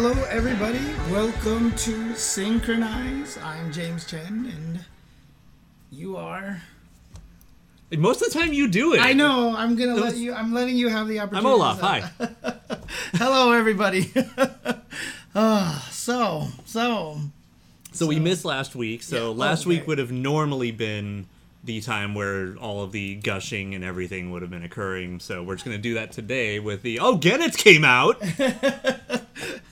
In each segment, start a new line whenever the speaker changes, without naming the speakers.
Hello, everybody. Welcome to SNKronize. I'm James Chen, and you are.
Most of the time, you do it.
I know. I'm gonna
It
let you. I'm letting you have the opportunity. I'm.
Olaf. Hi.
Hello, everybody. Ah, so, so.
So we missed last week. So
Yeah, oh,
last
okay.
week would have normally been the time where all of the gushing and everything would have been occurring. So we're just gonna do that today with the oh, Goenitz came out.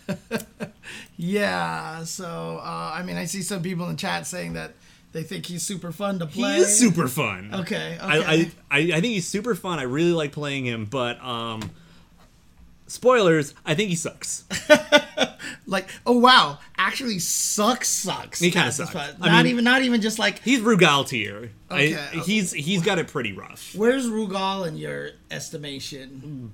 Yeah. So, uh, I mean, I see some people in the chat saying that they think he's super fun to play.
he is super fun.
Okay.
I,
Okay.
I, I I think he's super fun. I really like playing him, but um, spoilers. I think he sucks.
like, oh wow, actually sucks, sucks.
He kinda sucks.
point.
I
Not
mean-
even, not even just like.
He's Rugal tier.
Okay,
I,
okay.
he's he's got it pretty rough.
Where's Rugal in your estimation?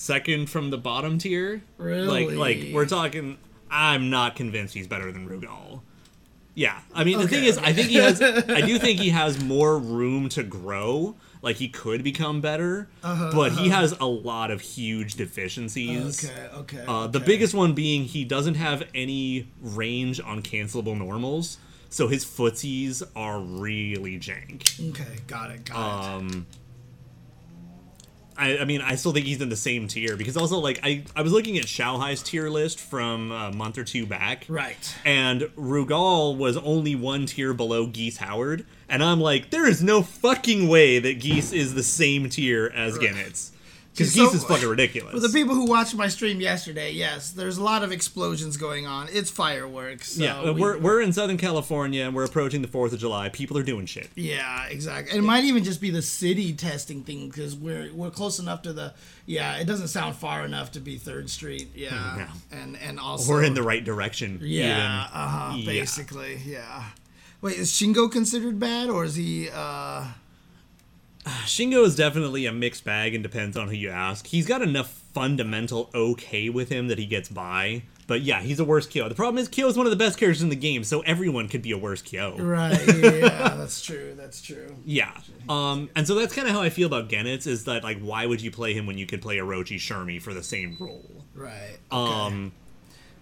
Second from the bottom tier.
Really?
Like like we're talking. I'm not convinced he's better than Rugal. Yeah, I mean the
Okay,
thing is. I think he has. I do think he has more room to grow. Like he could become better, but he has a lot of huge deficiencies.
Uh-huh, Okay, okay.
Uh, the
okay.
biggest one being he doesn't have any range on cancelable normals, so his footsies are really jank.
Okay, got it, got it.
Um, I, I mean, I still think he's in the same tier because also like I, I was looking at Shanghai's tier list from a month or two back.
Right.
and Rugal was only one tier below Geese Howard, and I'm like, there is no fucking way that Geese is the same tier as Goenitz. Because
So-
Geese is fucking ridiculous.
For the people who watched my stream yesterday, yes, there's a lot of explosions going on. It's fireworks. So
yeah,
we-
we're, we're in Southern California and we're approaching the 4th of July. People are doing shit.
Yeah, exactly. It might even just be the city testing thing because we're we're close enough to the. Yeah, it doesn't sound far enough to be Third Street. Yeah,
Yeah.
and and also
We're in the right direction.
Yeah, uh huh.
Yeah.
Basically, yeah. Wait, is Shingo considered bad or is he? uh
Shingo is definitely a mixed bag and depends on who you ask. He's got enough fundamental okay with him that he gets by. But yeah, he's a worse Kyo. The problem is Kyo is one of the best characters in the game, so everyone could be a worse Kyo.
Right. Yeah, that's true. That's true.
Yeah. Um, and so that's kind of how I feel about Goenitz is that like why would you play him when you could play Orochi Shermie for the same role?
Right.
Um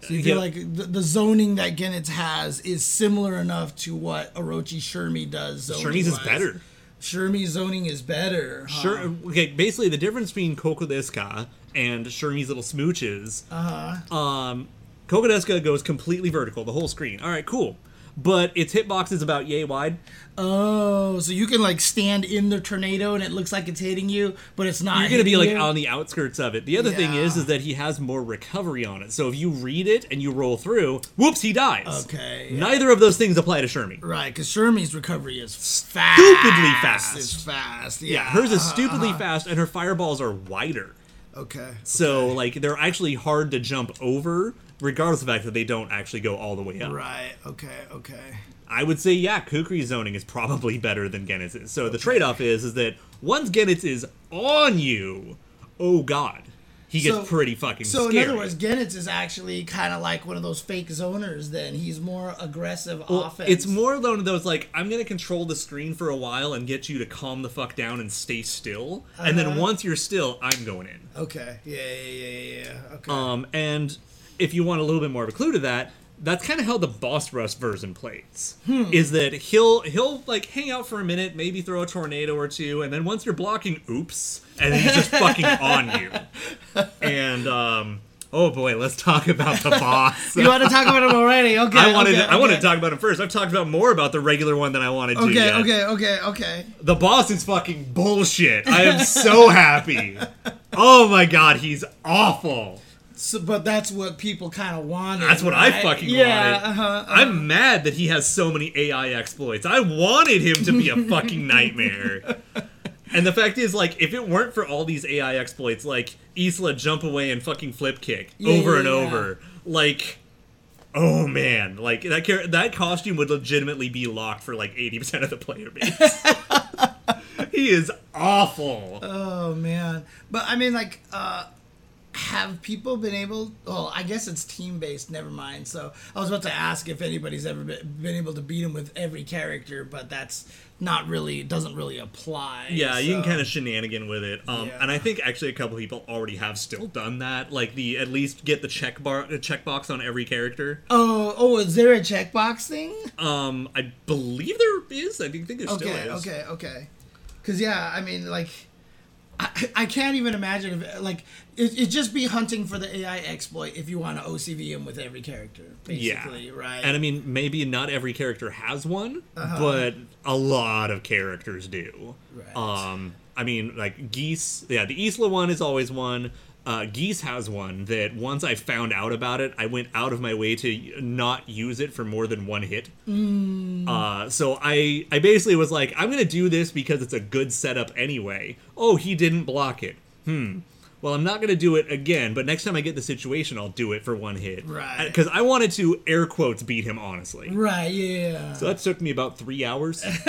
So you feel
yeah.
like the, the zoning that Goenitz has is similar enough to what Orochi Shermie does.
Shermie's is better.
Shermie's zoning is better. huh?
Sure. Okay. Basically, the difference between Kokodeska and Shermie's little smooches.
Uh huh.
Um, Kokodeska goes completely vertical, the whole screen. All right, cool. But its hitbox is about yay wide.
Oh, so you can like stand in the tornado and it looks like it's hitting you, but it's not.
You're gonna be like
you?
on the outskirts of it. The other thing is, is that he has more recovery on it. So if you read it and you roll through, whoops, he dies.
Okay, yeah.
Neither of those things apply to Shermie.
Right, because Shermie's recovery is fast.
Stupidly fast.
It's fast. Yeah,
Yeah, hers is
uh-huh,
stupidly
uh-huh.
fast, and her fireballs are wider.
Okay.
So
okay.
like they're actually hard to jump over, regardless of the fact that they don't actually go all the way up.
Right. Okay. Okay.
I would say yeah, Kukri's zoning is probably better than Goenitz's. So the trade-off is is that once Goenitz is on you, oh god, he gets
So-
pretty fucking
So
scary.
in other words, Goenitz is actually kind of like one of those fake zoners. Then he's more aggressive
Well,
offense.
It's more one of those like I'm gonna control the screen for a while and get you to calm the fuck down and stay still, and then
Uh-huh.
once you're still, I'm going in.
Okay. Yeah. Yeah. Yeah. Yeah. yeah. Okay.
Um, and if you want a little bit more of a clue to that, that's kind of how the boss rush version plays.
Hmm.
Is that he'll he'll like hang out for a minute, maybe throw a tornado or two, and then once you're blocking, oops, and he's just fucking on you. And um, oh boy, let's talk about the boss.
you want to talk about him already? Okay.
I wanted
okay,
to, I wanted
okay.
to talk about him first. I've talked about more about the regular one than I wanted to.
Okay.
yet.
Okay. Okay. Okay.
The boss is fucking bullshit. I am so happy. Oh my god, he's awful.
So, but that's what people kind of wanted.
That's what I fucking
yeah,
wanted.
Uh-huh, uh-huh.
I'm mad that he has so many AI exploits. I wanted him to be a fucking nightmare. And the fact is, like, if it weren't for all these AI exploits, like Isla jump away and fucking flip kick
Yeah,
over
yeah,
and over, like, oh man, like that char- that costume would legitimately be locked for like eighty percent of the player base. he is awful.
Oh man, but I mean, like, uh, have people been able? Well, I guess it's team based. Never mind. So I was about to ask if anybody's ever been, able to beat him with every character, but that's not really doesn't really apply.
Yeah, you can kind of shenanigan with it, um,
Yeah.
and I think actually a couple people already have still done that. Like the at least get the check bar, checkbox on every character.
Oh, oh, is there a checkbox thing?
Um, I believe there is. I think, think there
Okay,
still is.
okay okay, okay. Because yeah, I mean, like, I, I can't even imagine if like it, it'd just be hunting for the AI exploit if you want to OCV him with every character, basically,
yeah,
right?
And I mean, maybe not every character has one,
Uh-huh.
but a lot of characters do.
Right.
Um, I mean, like Geese. Yeah, the Isla one is always one. Uh, Geese has one that once I found out about it, I went out of my way to not use it for more than one hit.
Mm.
Uh, so I, I basically was like, I'm gonna do this because it's a good setup anyway. Oh, he didn't block it. Hmm. Well, I'm not gonna do it again, but next time I get the situation, I'll do it for one hit.
Right.
Because I wanted to air quotes beat him honestly.
right, yeah.
So that took me about three hours.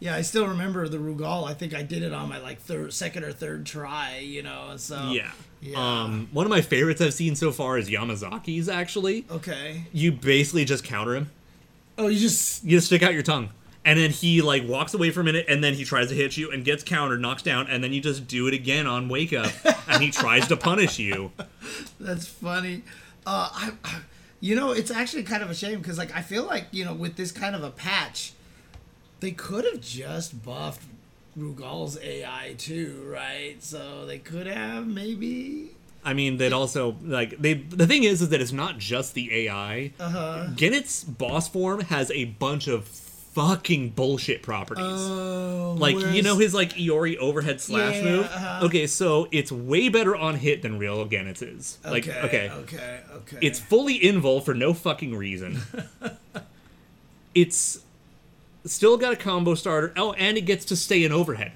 yeah, I still remember the Rugal. I think I did it on my like third, second or third try. You know, so
yeah.
Yeah.
Um, one of my favorites I've seen so far is Yamazaki's. Actually,
Okay.
you basically just counter him.
Oh, you just
You just stick out your tongue. And then he like walks away for a minute, and then he tries to hit you and gets countered, knocks down, and then you just do it again on wake up, and he tries to punish you.
That's funny. Uh, I, I- you know, it's actually kind of a shame because, like, I feel like you know, with this kind of a patch, they could have just buffed Rugal's AI too, right? So they could have maybe.
I mean, that also like they. The thing is, is that it's not just the AI.
Uh huh.
Goenitz's boss form has a bunch of fucking bullshit properties.
Oh,
like you know his like Iori overhead slash
Yeah,
move.
uh-huh.
Okay, so it's way better on hit than real Goenitz's is. Like
okay,
okay,
okay, okay.
it's fully invul for no fucking reason. it's still got a combo starter. Oh, and it gets to stay in overhead,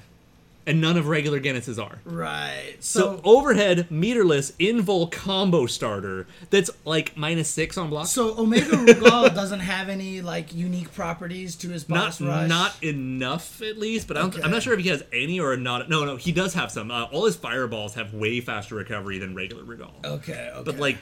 and none of regular Goenitz's are.
right.
So,
So,
overhead meterless invul combo starter that's like minus six on block.
so Omega Rugal doesn't have any like unique properties to his boss
not
rush.
not enough at least, but I don't, I'm not sure if he has any or not. No, no, he does have some. Uh, all his fireballs have way faster recovery than regular Rugal.
okay, okay.
But like,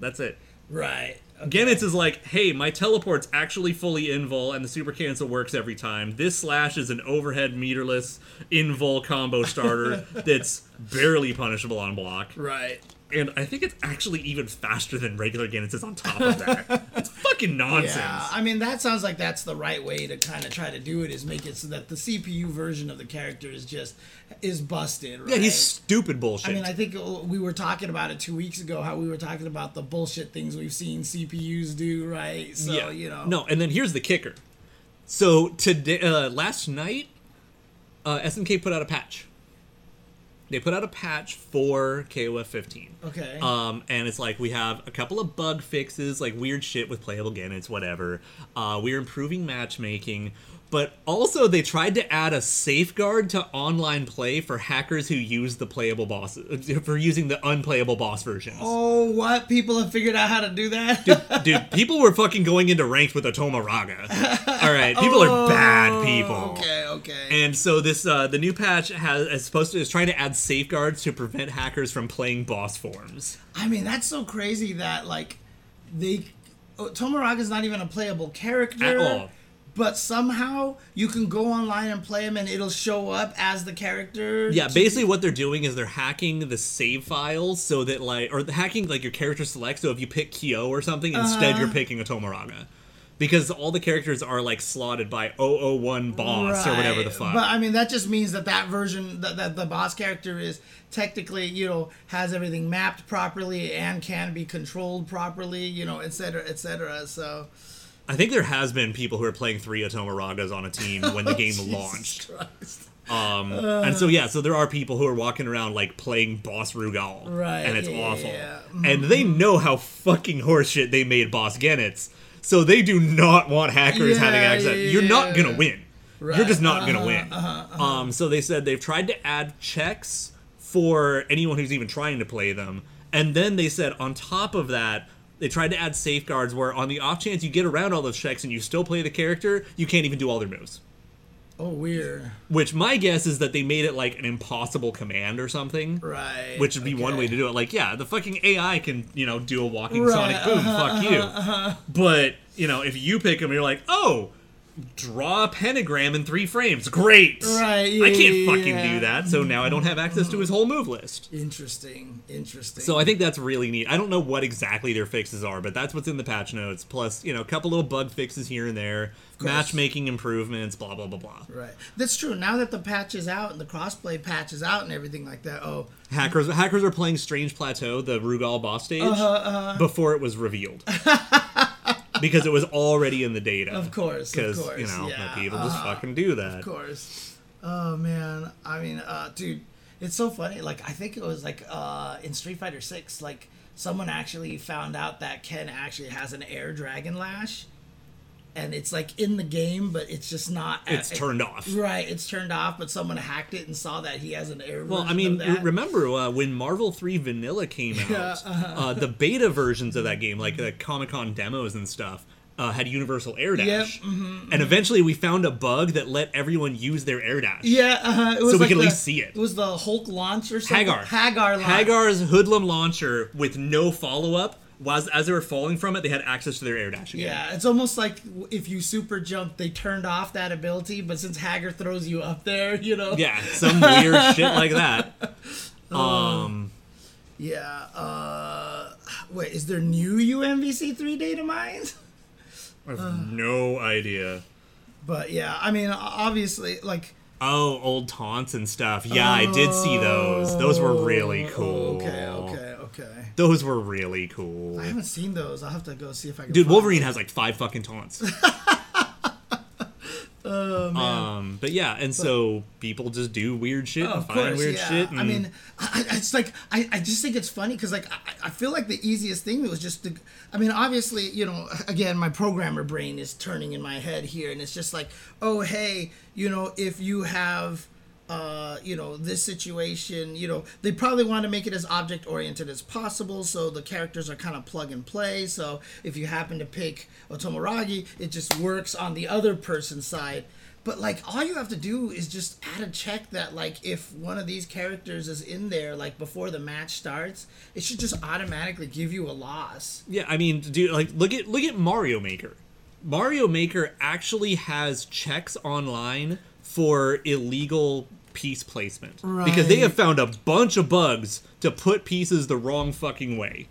that's it.
Right. Okay.
Goenitz's is like, hey, my teleport's actually fully invul and the super cancel works every time. This slash is an overhead meterless invul combo starter that's barely punishable on block.
Right.
And I think it's actually even faster than regular Goenitz's is on top of that. it's fucking nonsense.
Yeah, I mean that sounds like that's the right way to kind of try to do it is make it so that the CPU version of the character is just is busted. Right?
Yeah, he's stupid bullshit.
I mean, I think uh, we were talking about it two weeks ago. How we were talking about the bullshit things we've seen CPUs do, right? So
yeah,
you know,
No, and then here's the kicker. So today, uh, last night, uh, SNK put out a patch. They put out a patch for KOF 15.
Okay.
Um, and it's like we have a couple of bug fixes, like weird shit with playable Goenitz, whatever. Uh, we're improving matchmaking, but also they tried to add a safeguard to online play for hackers who use the playable boss for using the unplayable boss versions.
oh, what people have figured out how to do that?
Dude, people were fucking going into ranked with a Tomoraga. All right, people are bad people.
Oh, okay, okay.
And so this uh, the new patch has is supposed to is trying to add safeguards to prevent hackers from playing boss forms.
I mean, that's so crazy that like they oh, Tomoraga's not even a playable character
At all.
But somehow you can go online and play them and it'll show up as the character.
Yeah, basically what they're doing is they're hacking the save files so that like or hacking like your character select. So if you pick Kyo or something, instead
Uh-huh.
you're picking a Tomoraga. Because all the characters are like slotted by 001 boss or whatever the fuck.
But I mean, that just means that that version, that, that the boss character is technically, you know, has everything mapped properly and can be controlled properly, you know, et cetera, et cetera. So,
I think there has been people who are playing three Otomaragas on a team when the game
Jesus
launched. Um, and so yeah, so there are people who are walking around like playing Boss Rugal,
Right,
And it's
yeah,
awful.
yeah.
And they know how fucking horseshit they made Boss Goenitz, so they do not want hackers
Yeah,
having access. You're not gonna win. You're just not gonna
uh-huh,
win.
uh-huh,
Um, so they said they've tried to add checks for anyone who's even trying to play them, and then they said on top of that. They tried to add safeguards where, on the off chance you get around all those checks and you still play the character, you can't even do all their moves.
Oh, weird.
Which my guess is that they made it like an impossible command or something.
Right.
Which would be one way to do it. Like, yeah, the fucking AI can, you know, do a walking
Right,
sonic boom.
uh-huh,
fuck you. But, you know, if you pick him, you're like, oh, draw a pentagram in three frames. Great.
Right,
I can't
yeah,
fucking
yeah.
do that. So now I don't have access to his whole move list.
Interesting. Interesting.
So I think that's really neat. I don't know what exactly their fixes are, but that's what's in the patch notes. Plus, you know, a couple little bug fixes here and there, matchmaking improvements, blah blah blah blah.
Right. That's true. Now that the patch is out and the crossplay patch is out and everything like that. Oh,
Hackers hackers are playing Strange Plateau, the Rugal boss stage,
Uh-huh,
before it was revealed. because it was already in the data.
Of course,
Because, you know,
yeah,
people just
uh-huh.
fucking do that.
of course. Oh man. I mean, uh, dude, it's so funny. Like I think it was like uh, in Street Fighter Six, like someone actually found out that Ken actually has an air dragon lash. And it's like in the game, but it's just not.
It's turned off.
Right, it's turned off, but someone hacked it and saw that he has an air.
Well, I mean, remember uh, when Marvel 3 Vanilla came out,
uh-huh.
uh, the beta versions of that game, like the Comic Con demos and stuff, uh, had universal air dash.
Yep, mm-hmm,
And eventually we found a bug that let everyone use their air dash.
Yeah, uh, it was
So we
like
could at least see it.
It was the Hulk launch or something.
Haggar.
Haggar launch.
Haggar's hoodlum launcher with no follow up was as they were falling from it, they had access to their air dash again.
Yeah, it's almost like if you super jump, they turned off that ability, but since Haggar throws you up there, you know.
Yeah, some weird shit like that. Um,
Yeah. Uh, wait, is there new UMVC three data mines?
I have no idea.
But yeah, I mean, obviously, like.
Oh, old taunts and stuff. Yeah, I did see those. Those were really cool.
Okay, okay, okay.
Those were really cool.
I haven't seen those. I'll have to go see if I can.
Dude, Wolverine
them.
has like five fucking taunts.
Oh man.
Um, but yeah, and so people just do weird shit
Oh,
and find
course,
weird
yeah.
shit. And
I mean, I, I- it's like I, I just think it's funny because like I, I feel like the easiest thing was just to. I mean, obviously, you know, again, my programmer brain is turning in my head here, and it's just like, oh, hey, you know, if you have. Uh, you know this situation you know they probably want to make it as object oriented as possible so the characters are kind of plug and play so if you happen to pick Otomaraga it just works on the other person's side but like all you have to do is just add a check that like if one of these characters is in there like before the match starts, it should just automatically give you a loss.
yeah, I mean, dude, like look at look at Mario Maker. Mario Maker actually has checks online for illegal piece placement because they have found a bunch of bugs to put pieces the wrong fucking way.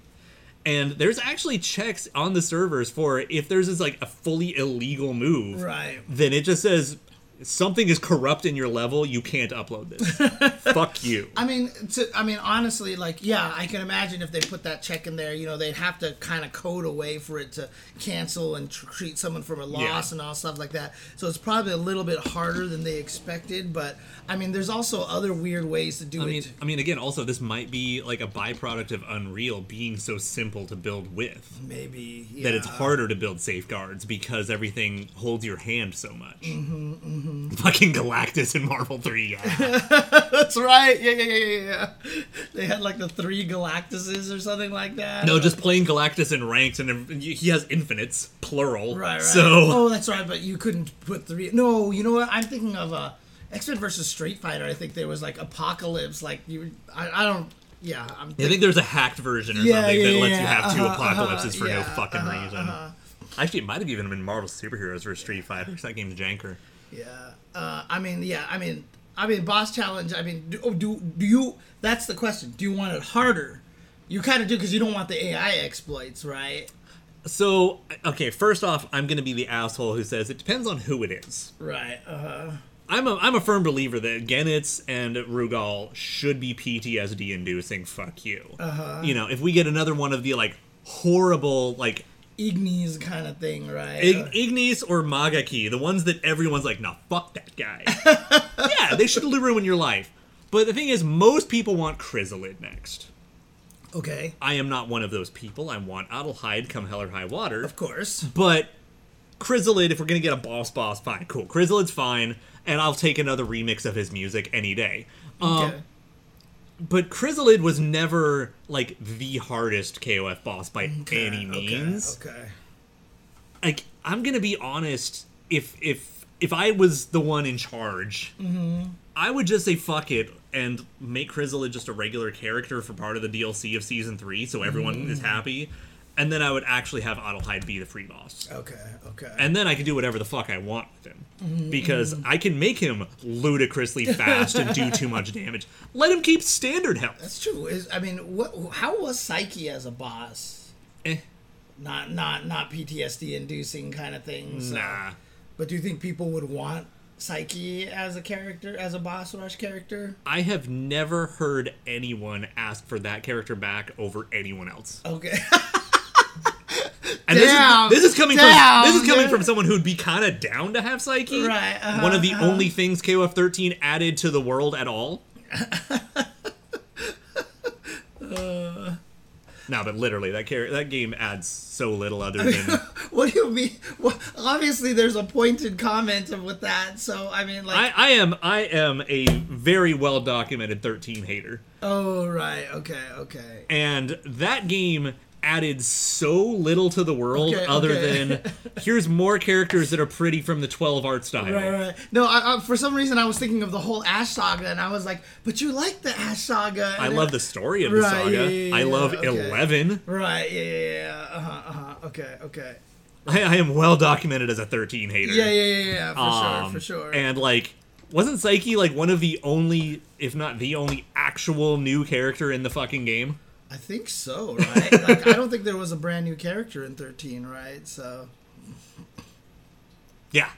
And there's actually checks on the servers for if there's this like a fully illegal move,
Right.
then it just says something is corrupt in your level. You can't upload this. Fuck you.
I mean, to, I mean, honestly, like, yeah, I can imagine if they put that check in there, you know, they'd have to kind of code a way for it to cancel and tr- treat someone from a loss
Yeah.
and all stuff like that. So it's probably a little bit harder than they expected, but I mean, there's also other weird ways to do
I
it.
mean, I mean, again, also this might be like a byproduct of Unreal being so simple to build with
Maybe yeah.
that it's harder to build safeguards because everything holds your hand so much.
Mm-hmm,
Fucking Galactus in Marvel Three, yeah.
That's right. Yeah, yeah, yeah, yeah, yeah. They had like the three Galactuses or something like that.
no, just plain Galactus in ranks, and he has infinites, plural.
right, right.
So
oh, that's right. But you couldn't put three. No, you know what? I'm thinking of uh, X Men versus Street Fighter. I think there was like Apocalypse. Like you, I, I don't. Yeah, I'm.
I think there's a hacked version or
Yeah,
something
yeah,
that lets
yeah,
you have two
uh-huh,
apocalypses for no fucking
uh-huh,
reason.
uh-huh.
Actually, it might have even been Marvel Superheroes versus Street Fighter. That game's janker.
Yeah. Uh, I mean, yeah. I mean, I mean, boss challenge. I mean, do, oh, do do you? That's the question. Do you want it harder? You kind of do because you don't want the AI exploits, right?
So, okay, first off, I'm going to be the asshole who says it depends on who it is.
Right. Uh,
I'm a, I'm a firm believer that Goenitz and Rugal should be PTSD inducing. Fuck you. Uh-huh. You know, if we get another one of the like horrible like
Ignis kind of thing, right?
Ig- Ignis or Magaki, the ones that everyone's like, nah, fuck that guy. yeah, they should ruin your life. But the thing is, most people want Krizalid next.
okay.
I am not one of those people. I want Adelheid come hell or high water.
Of course.
But Krizalid, if we're gonna get a boss boss, fine, cool. Krizalid's fine, and I'll take another remix of his music any day. Um,
Okay.
But Krizalid was never like the hardest KOF boss by any means.
Okay.
Like I'm gonna be honest, if if if I was the one in charge,
Mm-hmm.
I would just say fuck it and make Krizalid just a regular character for part of the DLC of season three, so everyone
Mm.
is happy. And then I would actually have Adelheid be the free boss.
Okay, okay.
And then I can do whatever the fuck I want with him.
Mm-hmm.
Because I can make him ludicrously fast and do too much damage. Let him keep standard health.
That's true. Is I mean, what? How was Saiki as a boss?
Eh,
Not not not PTSD inducing kind of things.
nah.
But do you think people would want Saiki as a character, as a boss rush character?
I have never heard anyone ask for that character back over anyone else.
Okay.
And
Damn,
this is this is coming
damn,
from this is coming from someone who'd be kind of down to have Saiki.
Right, uh-huh,
One of the
uh-huh.
only things KOF 13 added to the world at all. no, but literally that char- that game adds so little other than
what do you mean? Well, obviously, there's a pointed comment with that. So I mean, like,
I, I am I am a very well documented 13 hater.
oh right, okay, okay.
And that game added so little to the world
Okay,
other
okay.
than here's more characters that are pretty from the 12 art style.
Right, right. No, I, I, for some reason I was thinking of the whole Ash Saga, and I was like, "But you like the Ash Saga?"
I love the story of the saga.
yeah, yeah,
I love
okay.
11.
Right. Yeah. Yeah. Yeah. Uh huh. Uh huh. Okay. Okay.
I, I am well documented as a 13 hater.
Yeah. Yeah. Yeah. Yeah. For
Um,
sure. For sure.
And like, wasn't Saiki like one of the only, if not the only, actual new character in the fucking game?
I think so. Right. like, I don't think there was a brand new character in 13. Right. So.
Yeah.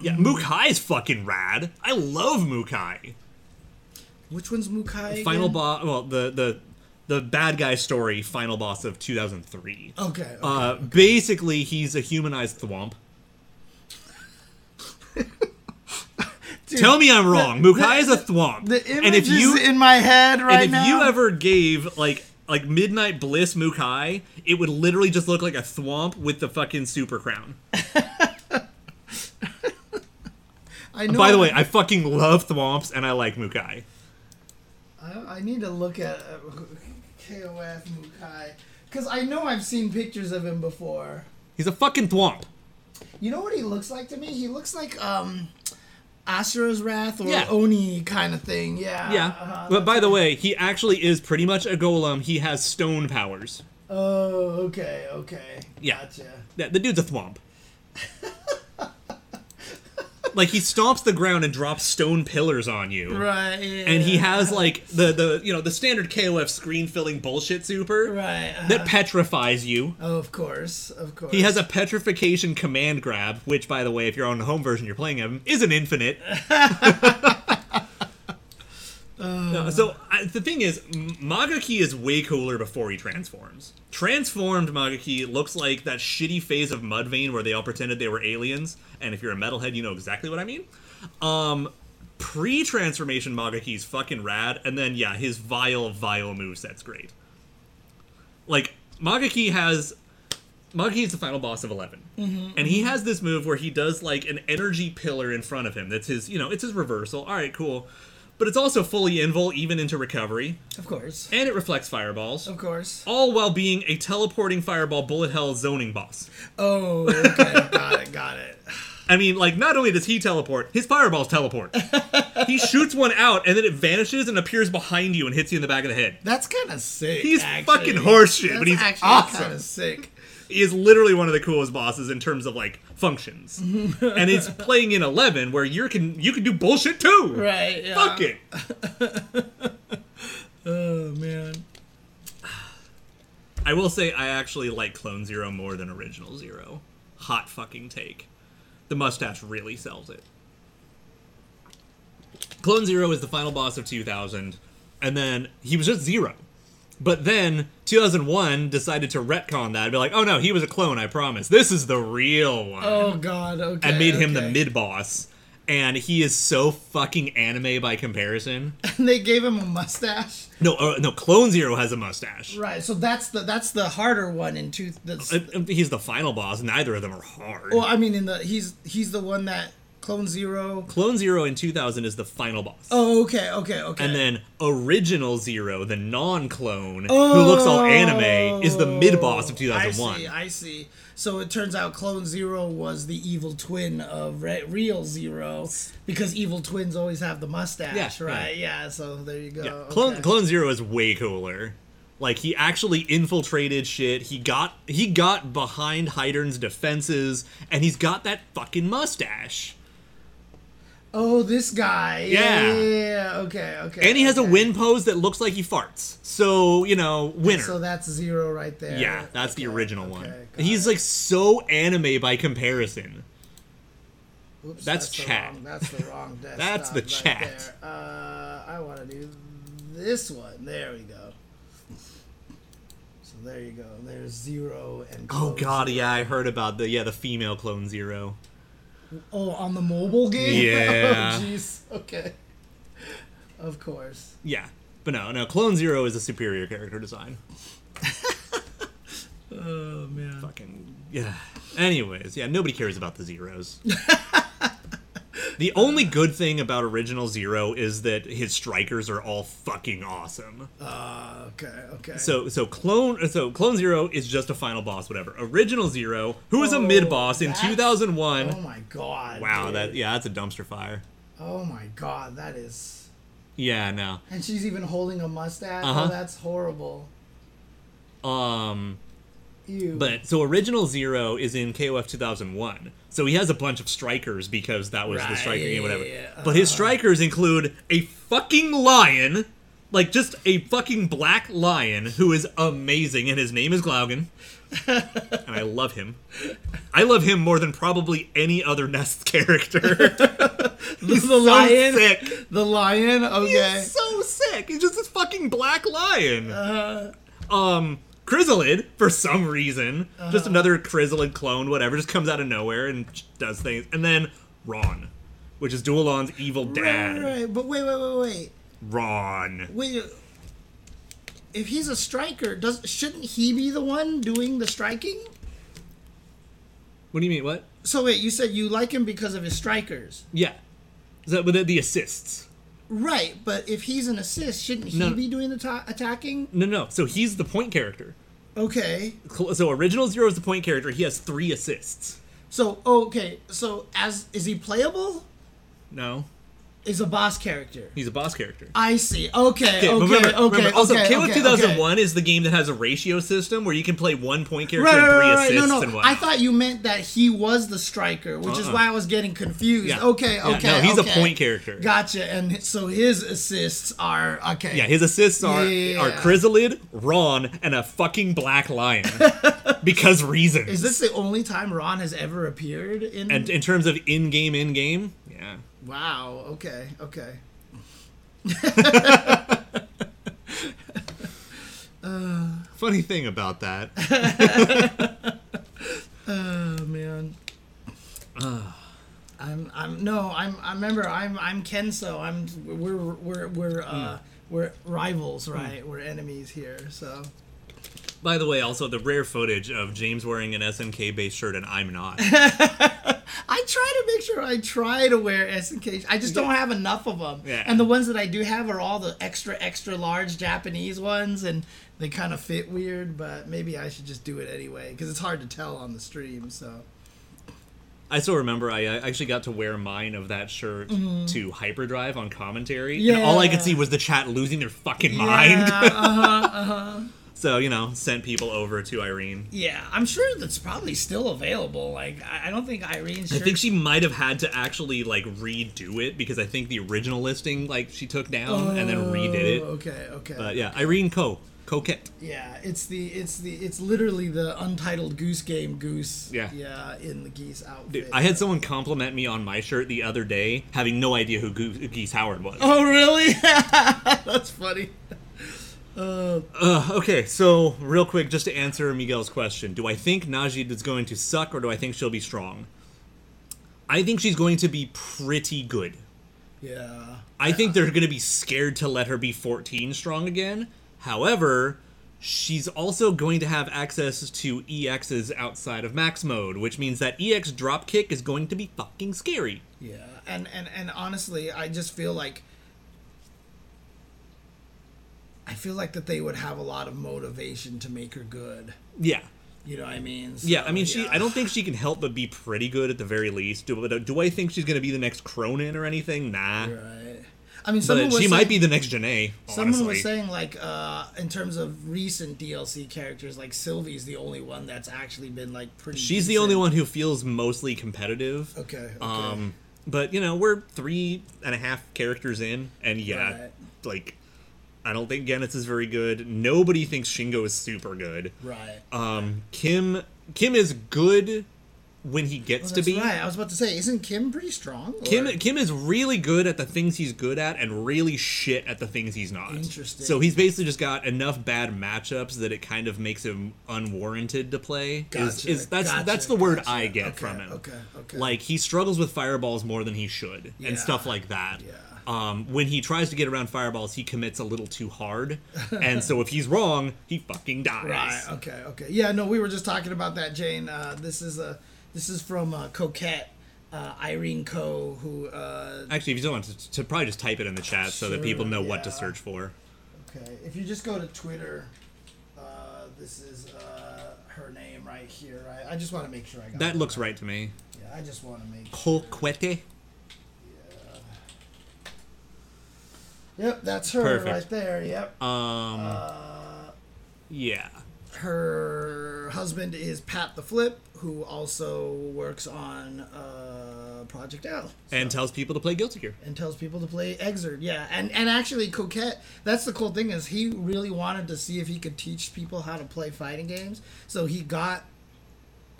Yeah,
Mm-hmm.
Mukai's fucking rad. I love Mukai.
Which one's Mukai?
Final boss. Well, the the the bad guy story. Final boss of 2003.
Okay. okay.
Uh, basically, he's a humanized thwomp.
Dude,
Tell me I'm wrong. Mukai is a thwomp.
The image
and if you
is in my head right now.
and if
now.
you ever gave like like Midnight Bliss Mukai, it would literally just look like a thwomp with the fucking super crown.
I know.
By the way, I fucking love thwomps and I like Mukai.
I, I need to look at uh, KOF Mukai because I know I've seen pictures of him before.
He's a fucking thwomp.
You know what he looks like to me? He looks like um Asura's Wrath or
Yeah.
Oni kind of thing. Yeah.
Yeah.
uh-huh,
but by the way, he actually is pretty much a golem. He has stone powers.
Oh, okay, okay.
Yeah.
Gotcha.
Yeah, the dude's a thwomp. like he stomps the ground and drops stone pillars on you.
Right. Yeah.
And he has like the the you know the standard KOF screen filling bullshit super
Right. uh-huh.
that petrifies you.
Oh, of course, of course.
He has a petrification command grab, which, by the way, if you're on the home version, you're playing him, is an infinite. No, so I, the thing is, Magaki is way cooler before he transforms. Transformed Magaki looks like that shitty phase of Mudvayne where they all pretended they were aliens, and if you're a metalhead, you know exactly what I mean. Um, pre-transformation Magaki's fucking rad, and then yeah, his vile, vile moveset's great. Like Magaki has Magaki is the final boss of 11. and he has this move where he does like an energy pillar in front of him. That's his, you know, it's his reversal. All right, cool. But it's also fully invul even into recovery,
Of course.
and it reflects fireballs.
Of course.
All while being a teleporting fireball bullet hell zoning boss.
Oh, okay. got it. Got it.
I mean, like, not only does he teleport, his fireballs teleport. he shoots one out, and then it vanishes and appears behind you and hits you in the back of the head.
That's kind of sick.
He's
actually.
fucking horseshit,
That's
but he's
actually
awesome.
kind of sick.
He is literally one of the coolest bosses in terms of like functions, and it's playing in eleven where you can you can do bullshit too.
Right. Yeah.
Fuck it.
Oh man.
I will say I actually like Clone Zero more than Original Zero. Hot fucking take. The mustache really sells it. Clone Zero is the final boss of 2000, and then he was just Zero. But then 2001 decided to retcon that and be like, oh no, he was a clone, I promise. This is the real one.
Oh god. Okay.
and made him the
okay.
mid boss. And he is so fucking anime by comparison.
And they gave him a mustache.
No, uh, no, Clone Zero has a mustache.
Right. So that's the that's the harder one in two. That's,
Uh, uh, He's the final boss. Neither of them are hard.
well, I mean, in the he's he's the one that Clone Zero.
Clone Zero in 2000 is the final boss.
Oh, okay, okay, okay.
And then Original Zero, the non-clone, who looks all anime, is the mid-boss of 2001.
I see, I see. So it turns out Clone Zero was the evil twin of Re- Real Zero because evil twins always have the mustache,
Yeah,
right? Yeah. so there you go.
Yeah, Clone
okay.
Clone Zero is way cooler. Like he actually infiltrated shit. He got he got behind Heidern's defenses, and he's got that fucking mustache.
Oh, this guy. Yeah.
Yeah.
Yeah. yeah. Okay. Okay.
And he has a
okay.
win pose that looks like he farts. So you know, winner.
So that's zero right there.
yeah, that's the original
okay,
one. He's like so anime by comparison.
Oops,
that's
the
chat.
wrong- that's the wrong.
That's the
desktop right
chat.
there. Uh, I want to do this one. There we go. So there you go. There's zero and.
Oh god,
Zero.
yeah, I heard about the yeah the female Clone Zero.
Oh, on the mobile game.
Oh, yeah.
oh, jeez. Okay. Of course.
Yeah, but no, no, Clone Zero is a superior character design.
Oh man.
fucking yeah. Anyways, yeah, nobody cares about the zeros. the only good thing about original Zero is that his strikers are all fucking awesome.
Uh, okay. Okay.
So so clone so clone Zero is just a final boss, whatever. Original Zero, who was a
Oh,
mid boss in 2001.
Oh my god.
wow,
dude.
that yeah, that's a dumpster fire.
Oh my god, that is.
Yeah, no.
And she's even holding a mustache.
Uh-huh.
Oh, that's horrible.
Um
Ew.
But so original Zero is in KOF 2001. So he has a bunch of strikers because that was the
Right,
striker game, whatever. But his strikers include a fucking lion, like just a fucking black lion who is amazing, and his name is Glaugan. and I love him. I love him more than probably any other Nest character. He's
the
so
lion.
sick.
The lion. Okay.
He's so sick. He's just this fucking black lion.
Uh,
um Krizalid for some reason,
Uh-huh.
just another Krizalid clone, whatever, just comes out of nowhere and does things. And then Ron, which is Duolon's evil dad.
Right, right. But wait, wait, wait, wait,
Ron.
wait. If he's a striker, does shouldn't he be the one doing the striking?
What do you mean? What?
So wait, you said you like him because of his strikers,
Yeah. Is that with the, the assists?
Right? But if he's an assist, shouldn't he
No.
be doing the ta- attacking?
No, no. So he's the point character.
Okay.
So original Zero is the point character. He has three assists.
So okay. So as is he playable?
No,
Is a boss character.
he's a boss character.
I see. Okay.
Okay,
Okay.
remember,
okay.
remember, also,
okay,
KOF
okay,
2001
okay.
is the game that has a ratio system where you can play one point character
Right,
and three
right, right.
assists
No,
and
no. I thought you meant that he was the striker, which is
Uh-uh.
why I was getting confused.
Yeah.
Okay,
Yeah,
okay.
no, he's a point character.
Gotcha. And so his assists are okay.
Yeah, his assists are
Yeah.
are Krizalid, Ron, and a fucking black lion. because reasons.
Is this the only time Ron has ever appeared in?
and in terms of in-game in-game?
Wow. Okay. Okay.
Funny thing about that.
Oh man. I'm. I'm. No. I'm. I remember. I'm. I'm Kenso. I'm. We're. We're. We're. Uh. We're rivals, right? We're enemies here. So.
By the way, also the rare footage of James wearing an SNK based shirt and I'm not.
I try to make sure I try to wear SNK. I just don't have enough of them.
Yeah.
And the ones that I do have are all the extra, extra large Japanese ones, and they kind of fit weird. But maybe I should just do it anyway because it's hard to tell on the stream. So.
I still remember I actually got to wear mine of that shirt to Hyperdrive on commentary. And
Mm-hmm.
All I could see was the chat losing their fucking mind.
Uh-huh, uh-huh.
So, you know, sent people over to Irene.
Yeah, I'm sure that's probably still available. Like, I don't think Irene's.
I think she might have had to actually like redo it because I think the original listing like she took down and then redid it.
Oh, Okay, okay.
But yeah, Irene Co. Coquette.
Yeah, it's the it's the it's literally the untitled Goose Game Goose.
Yeah.
Yeah, in the geese outfit.
Dude, I had someone compliment me on my shirt the other day, having no idea who Goose, Geese Howard was.
Oh really? That's funny. Uh,
Uh, okay, so real quick, just to answer Miguel's question, do I think Najd is going to suck or do I think she'll be strong? I think she's going to be pretty good.
yeah.
I think they're going to be scared to let her be 14 strong again. However, she's also going to have access to EXs outside of max mode, which means that EX dropkick is going to be fucking scary.
Yeah, and and and honestly, I just feel like I feel like that they would have a lot of motivation to make her good.
Yeah.
You know what I mean?
Yeah, I
So,
mean, she.
yeah.
I don't think she can help but be pretty good at the very least. Do, do I think she's going to be the next Krohnen or anything? Nah.
Right. I mean, someone
she
saying,
might be the next Janae.
Someone
honestly.
was saying like, uh, in terms of recent DLC characters, like Sylvie's the only one that's actually been like pretty.
she's the only one who feels mostly competitive.
Okay. okay.
Um, but you know, we're three and a half characters in, and yeah,
Right.
like, I don't think Goenitz is very good. Nobody thinks Shingo is super good.
right.
Um, Kim, Kim is good when he gets
Oh,
to be.
right. I was about to say, isn't Kim pretty strong?
Kim
Or-
Kim is really good at the things he's good at and really shit at the things he's not.
Interesting.
So he's basically just got enough bad matchups that it kind of makes him unwarranted to play. Is,
Gotcha,
is that's
gotcha,
that's the word
gotcha.
I get
Okay,
from him.
okay, okay.
Like he struggles with fireballs more than he should
Yeah.
and stuff like that.
Yeah.
Um, when he tries to get around fireballs, he commits a little too hard, and so if he's wrong, he fucking dies.
Right. Okay. Okay. Yeah. No, we were just talking about that, Jane. Uh, this is a this is from uh, Coquette, uh, Irene Co. Who. Uh,
Actually, if you don't want to, to probably just type it in the chat so that people know what to search for.
okay. If you just go to Twitter, uh, this is uh, her name right here. Right. I just want to make sure I got
That looks right to me.
Yeah. I just want to make sure. Yep. That's her
Perfect.
right there. Yep.
Um,
Uh,
yeah.
her husband is Pat the Flip, who also works on uh, Project L.
And tells people to play Guilty Gear.
and tells people to play Xrd. Yeah, and and actually Coquette. That's the cool thing is he really wanted to see if he could teach people how to play fighting games. So he got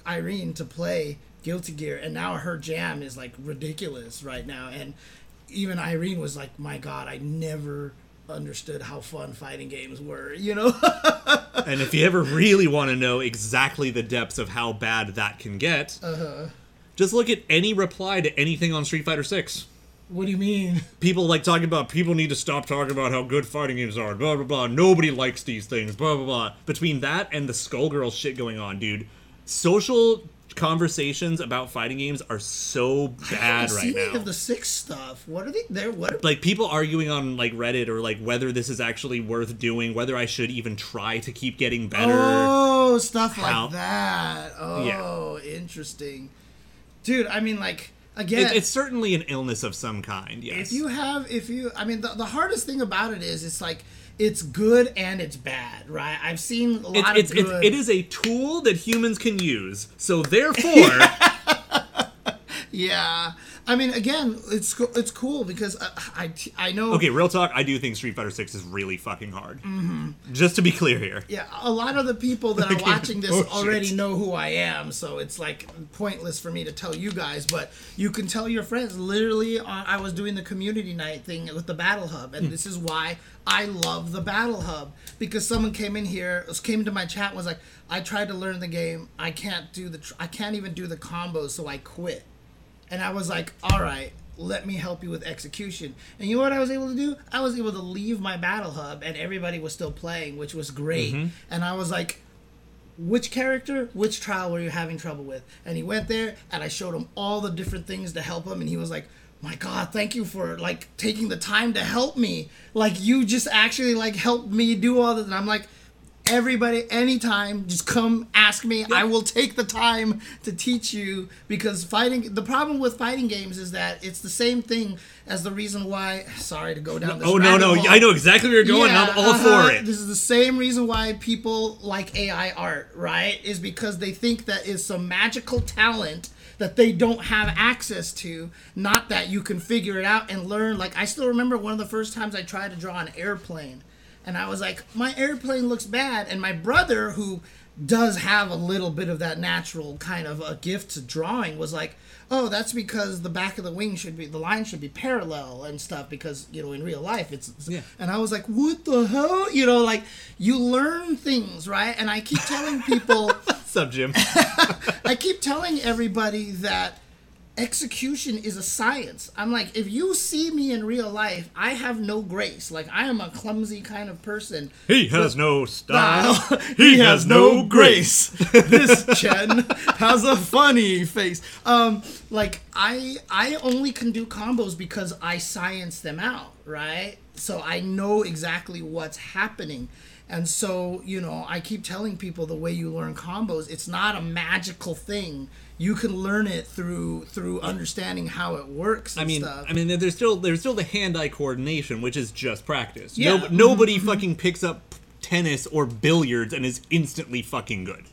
Irene to play Guilty Gear, and now her jam is like ridiculous right now. And even Irene was like, "My God, I never." understood how fun fighting games were you know
And if you ever really want to know exactly the depths of how bad that can get,
Uh-huh.
just look at any reply to anything on Street Fighter 6.
what do you mean
People like talking about people need to stop talking about how good fighting games are, blah blah blah. Nobody likes these things, blah blah blah. Between that and the Skullgirl shit going on, dude, social conversations about fighting games are so bad right
any
now.
of the six stuff what are they there what are,
like people arguing on like Reddit or like whether this is actually worth doing, whether I should even try to keep getting better.
Oh, stuff
How-
like that. Oh, interesting. Dude, I mean, like, again,
It, it's certainly an illness of some kind. Yes.
if you have, if you, I mean, the, the hardest thing about it is it's like, it's good and it's bad, right? I've seen a lot
it's,
of
it's,
good.
it is a tool that humans can use. So therefore,
Yeah. I mean, again, it's it's cool because uh, I I know.
okay, real talk. I do think Street Fighter Six is really fucking hard. Just to be clear here.
Yeah, a lot of the people that are watching this
bullshit.
already know who I am, so it's like pointless for me to tell you guys. But you can tell your friends. Literally, uh, I was doing the community night thing with the Battle Hub, and this is why I love the Battle Hub because someone came in here, came into my chat, was like, "I tried to learn the game. I can't do the. Tr- I can't even do the combos, so I quit." And I was like, all right, let me help you with execution. And you know what I was able to do? I was able to leave my battle hub and everybody was still playing, which was great. Mm-hmm. And I was like, which character, which trial were you having trouble with? And he went there and I showed him all the different things to help him. And he was like, my God, thank you for like taking the time to help me. Like you just actually like helped me do all this. And I'm like, everybody anytime just come ask me i will take the time to teach you because fighting the problem with fighting games is that it's the same thing as the reason why sorry to go down this
Oh no no!
hole.
I know exactly where you're going. and I'm all
uh-huh.
for it.
This is the same reason why people like AI art, right? Is because they think that is some magical talent that they don't have access to. Not that you can figure it out and learn. Like I still remember one of the first times I tried to draw an airplane, and I was like, my airplane looks bad, and my brother who does have a little bit of that natural kind of a gift to drawing was like oh that's because the back of the wing should be the line should be parallel and stuff because you know in real life it's
Yeah.
and I was like, what the hell? You know, like you learn things, right? And I keep telling people,
What's up, Jim?
I keep telling everybody that execution is a science. I'm like, if you see me in real life, I have no grace. Like I am a clumsy kind of person.
He has no style.
Style. He has no grace. this Chen has a funny face. Um, like I, I only can do combos because I science them out, right? So I know exactly what's happening. And so, you know, I keep telling people the way you learn combos, it's not a magical thing. You can learn it through through understanding how it works. And
I mean,
stuff.
I mean, there's still there's still the hand-eye coordination, which is just practice.
Yeah.
No, nobody mm-hmm. fucking mm-hmm. picks up tennis or billiards and is instantly fucking good.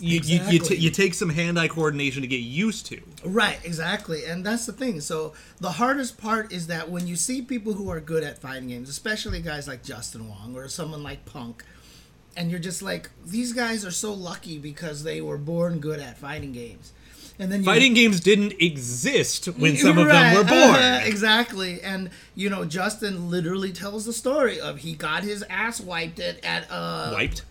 You you, you, t- you take some hand-eye coordination to get used to.
Right, exactly. And that's the thing. So the hardest part is that when you see people who are good at fighting games, especially guys like Justin Wong or someone like Punk, and you're just like, these guys are so lucky because they were born good at fighting games. And then you
Fighting games didn't exist when some of them were born.
uh-huh, exactly. And you know, Justin literally tells the story of he got his ass wiped at, at uh
Wiped,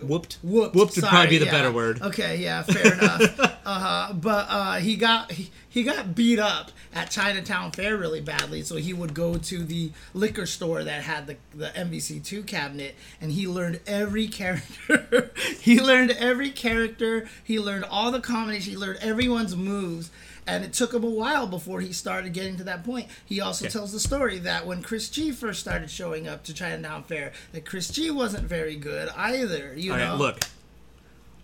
whooped,
whooped.
whooped would probably be the
yeah.
better word.
Okay, yeah, fair enough. Uh, but uh, he got he, he got beat up at Chinatown Fair really badly, so he would go to the liquor store that had the the MVC2 cabinet, and he learned every character. he learned every character. He learned all the combinations. He learned everyone's moves. And it took him a while before he started getting to that point. He also
Okay.
tells the story that when Chris G first started showing up to Chinatown Fair, that Chris G wasn't very good either. You
All
know,
right, look.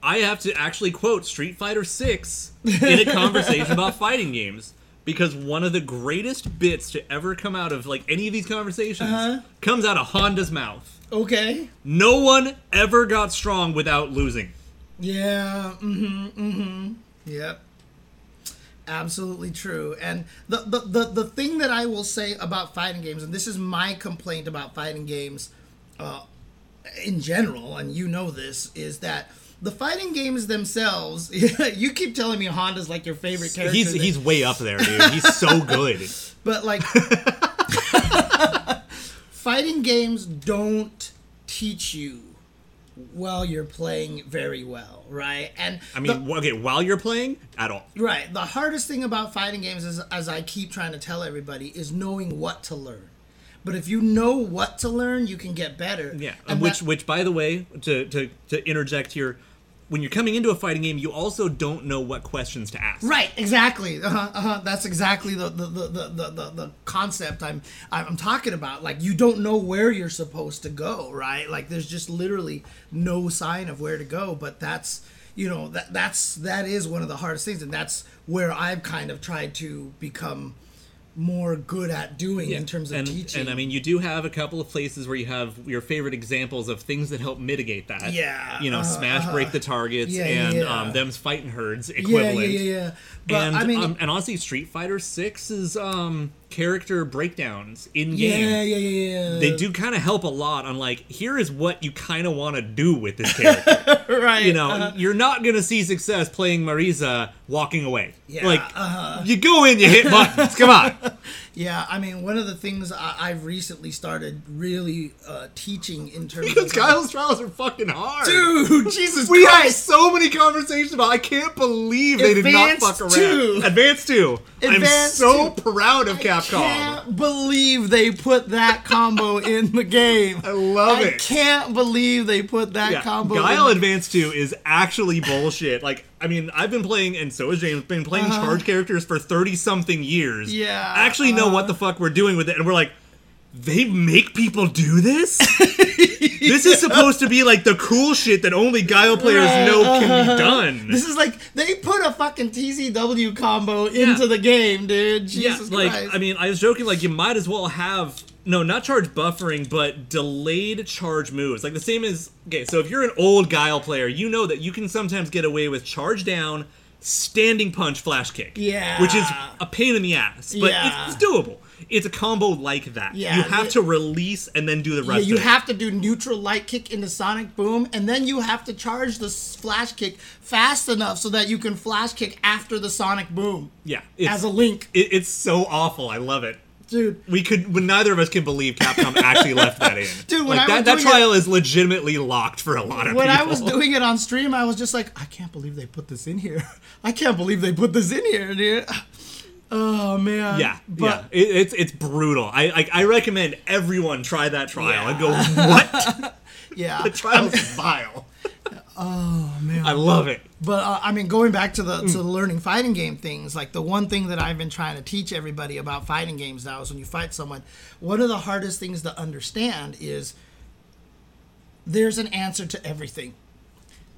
I have to actually quote Street Fighter 6 in a conversation about fighting games because one of the greatest bits to ever come out of like any of these conversations
Uh-huh.
comes out of Honda's mouth.
Okay.
No one ever got strong without losing.
Yeah. Mm-hmm. Mm-hmm. Yep. Absolutely true. And the, the the the thing that I will say about fighting games, and this is my complaint about fighting games, uh, in general, and you know this, is that the fighting games themselves. you keep telling me Honda's like your favorite character.
He's
that-
he's way up there, dude. He's so good.
but like fighting games don't teach you while you're playing very well, right? And
I mean,
the-
okay, while you're playing, at all.
Right. The hardest thing about fighting games is, as I keep trying to tell everybody, is knowing what to learn. But if you know what to learn, you can get better.
Yeah,
And um,
which
that-
which by the way, to to to interject here, when you're coming into a fighting game, you also don't know what questions to ask.
Right, exactly. Uh-huh, uh-huh. That's exactly the the, the, the, the, the concept I'm I'm talking about. Like you don't know where you're supposed to go, right? Like there's just literally no sign of where to go. But that's you know that that's that is one of the hardest things, and that's where I've kind of tried to become more good at doing in terms of
and,
teaching.
And I mean, you do have a couple of places where you have your favorite examples of things that help mitigate that.
Yeah,
You know,
uh,
smash break the targets
Yeah,
and
yeah.
um, them's fighting herds equivalent.
yeah, yeah, yeah. But
and
I mean,
um, and honestly, Street Fighter Six's um, character breakdowns in game.
yeah, yeah, yeah, yeah.
They do kind of help a lot on like here is what you kind of want to do with this character.
right.
you know,
uh-huh.
you're not gonna see success playing Marisa walking away.
Yeah,
like
uh-huh.
you go in, you hit buttons. Come on.
Yeah, I mean, one of the things I, I've recently started really uh, teaching in terms
Because
of
Guile's trials are fucking hard.
dude, Jesus
We have
Christ,
so many conversations about. I can't believe they did not fuck around.
two.
Advanced two. I'm so
two.
proud of Capcom.
I can't believe they put that combo in the game.
I love
I
it.
I can't believe they put that
Yeah,
combo.
Guile
in
Advance 2 is actually bullshit. Like, I mean, I've been playing, and so has James, been playing charge characters for 30 something years.
Uh-huh. Yeah,
I actually know
uh,
what the fuck we're doing with it, and we're like, they make people do this? this is supposed to be like the cool shit that only Guile players
Right,
know can be
uh-huh.
done.
This is like they put a fucking TCW combo into the game, dude. Jesus
yeah, like
Christ.
I mean, I was joking. Like you might as well have no, not charge buffering, but delayed charge moves. Like the same as okay. So if you're an old Guile player, you know that you can sometimes get away with charge down, standing punch, flash kick.
Yeah.
which is a pain in the ass, but
Yeah.
it's, it's doable. It's a combo like that.
Yeah,
you have
it-
to release and then do the rest.
Yeah, you
of it.
have to do neutral light kick into Sonic Boom, and then you have to charge the flash kick fast enough so that you can flash kick after the Sonic Boom
yeah.
As a link,
it, it's so awful. I love it.
Dude.
We could, when neither of us can believe Capcom actually left that in.
Dude, when
like
I
that,
was
that trial is legitimately locked for a lot of
When
people.
I was doing it on stream, I was just like, I can't believe they put this in here. I can't believe they put this in here, dude. Oh man.
Yeah,
But
yeah, it, it's it's brutal. I, I I recommend everyone try that trial and go, what?
yeah.
the trial's vile.
Oh man.
I love it.
But uh, I mean, going back to the
Mm.
to the learning fighting game things, like the one thing that I've been trying to teach everybody about fighting games now is when you fight someone, one of the hardest things to understand is there's an answer to everything.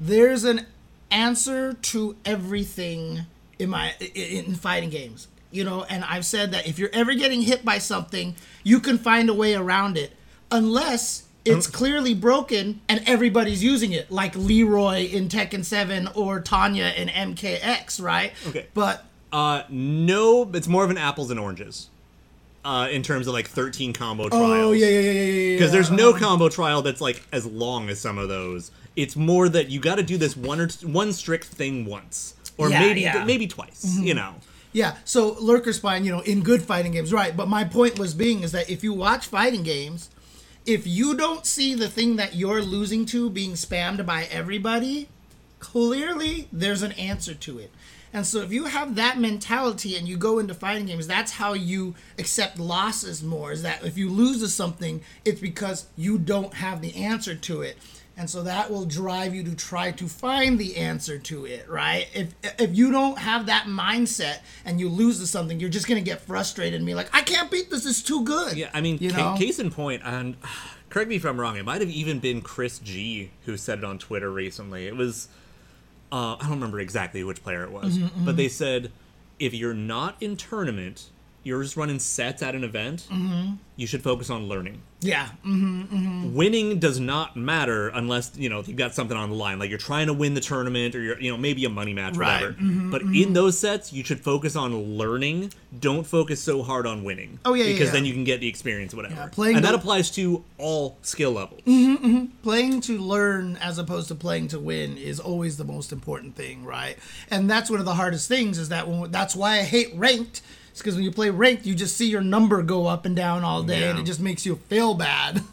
There's an answer to everything in my in fighting games. You know, and I've said that if you're ever getting hit by something, you can find a way around it, unless it's clearly broken and everybody's using it, like Leroy in Tekken 7 or Tanya in MKX, right?
Okay.
But
Uh, no, it's more of an apples and oranges. Uh, in terms of like 13 combo trials.
oh yeah, yeah, yeah, yeah, yeah.
Because there's no combo trial that's like as long as some of those. It's more that you got to do this one or t- one strict thing once, or
Yeah,
maybe
yeah. Mm-hmm.
maybe twice. You know.
Yeah, so lurker spine, you know, in good fighting games, right? But my point was being is that if you watch fighting games, if you don't see the thing that you're losing to being spammed by everybody, clearly there's an answer to it. And so if you have that mentality and you go into fighting games, that's how you accept losses more. Is that if you lose to something, it's because you don't have the answer to it. And so that will drive you to try to find the answer to it, right? If if you don't have that mindset and you lose to something, you're just gonna get frustrated and be like, I can't beat this, it's too good.
Yeah, I mean,
you
ca-
know,
case in point, and correct me if I'm wrong. It might have even been Chris G who said it on Twitter recently. It was, uh, I don't remember exactly which player it was,
Mm-hmm,
but they said if you're not in tournament, you're just running sets at an event.
Mm-hmm.
You should focus on learning.
yeah, mm,
winning does not matter unless you know you've got something on the line like you're trying to win the tournament or you're you know maybe a money match
Right.
whatever mm-hmm. but in those sets you should focus on learning don't focus so hard on winning
Oh, yeah, yeah,
because
yeah.
then you can get the experience whatever
Yeah, playing
and that
the-
applies to all skill levels
playing to learn as opposed to playing to win is always the most important thing, right? And that's one of the hardest things is that when, that's why I hate ranked. It's because when you play ranked, you just see your number go up and down all day, and it just makes you feel bad.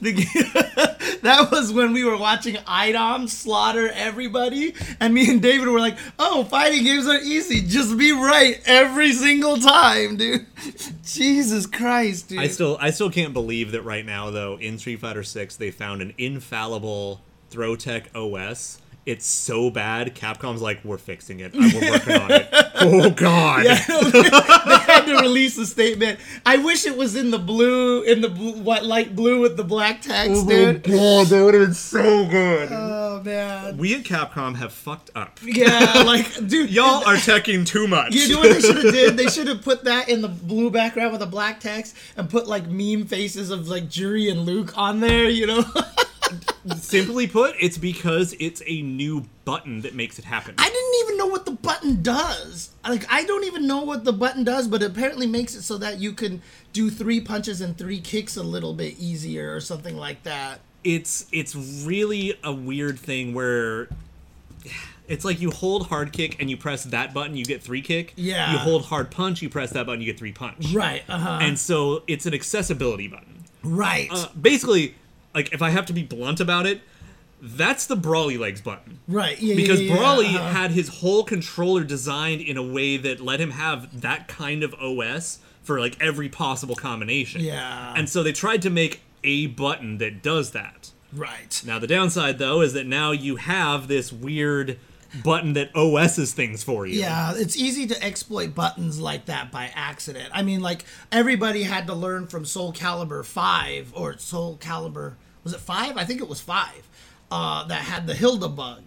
The- that was when we were watching IDOM slaughter everybody, and me and David were like, "Oh, fighting games are easy. Just be right every single time, dude." Jesus Christ, dude.
i still i still can't believe that right now though in street fighter 6 they found an infallible throw tech os it's so bad capcom's like we're fixing it we're working on it oh god
Yeah, they had to release a statement. I wish it was in the blue, in the blue, what light blue with the black text, oh dude.
god that would have been so good
Oh man.
we at Capcom have fucked up.
Yeah, like, dude,
Y'all are teching too much.
You know what they should have did? They should have put that in the blue background with a black text and put like meme faces of like Juri and Luke on there. You know.
Simply put, it's because it's a new button that makes it happen.
I didn't even know what the button does. Like I don't even know what the button does, but it apparently makes it so that you can do three punches and three kicks a little bit easier or something like that.
It's it's really a weird thing where it's like you hold hard kick and you press that button, you get three kick.
Yeah.
You hold hard punch, you press that button, you get three punch.
Right. Uh huh.
And so it's an accessibility button.
Right.
Uh, basically, like if I have to be blunt about it, that's the Broly Legs button.
right. Yeah.
because
yeah, yeah,
Broly
uh-huh.
had his whole controller designed in a way that let him have that kind of OS for like every possible combination.
Yeah.
And so they tried to make a button that does that.
Right.
Now the downside though is that now you have this weird button that OSs things for you.
Yeah, it's easy to exploit buttons like that by accident. I mean, like everybody had to learn from Soul Calibur Five or Soul Calibur was it five? I think it was five. Uh, that had the Hilda bug,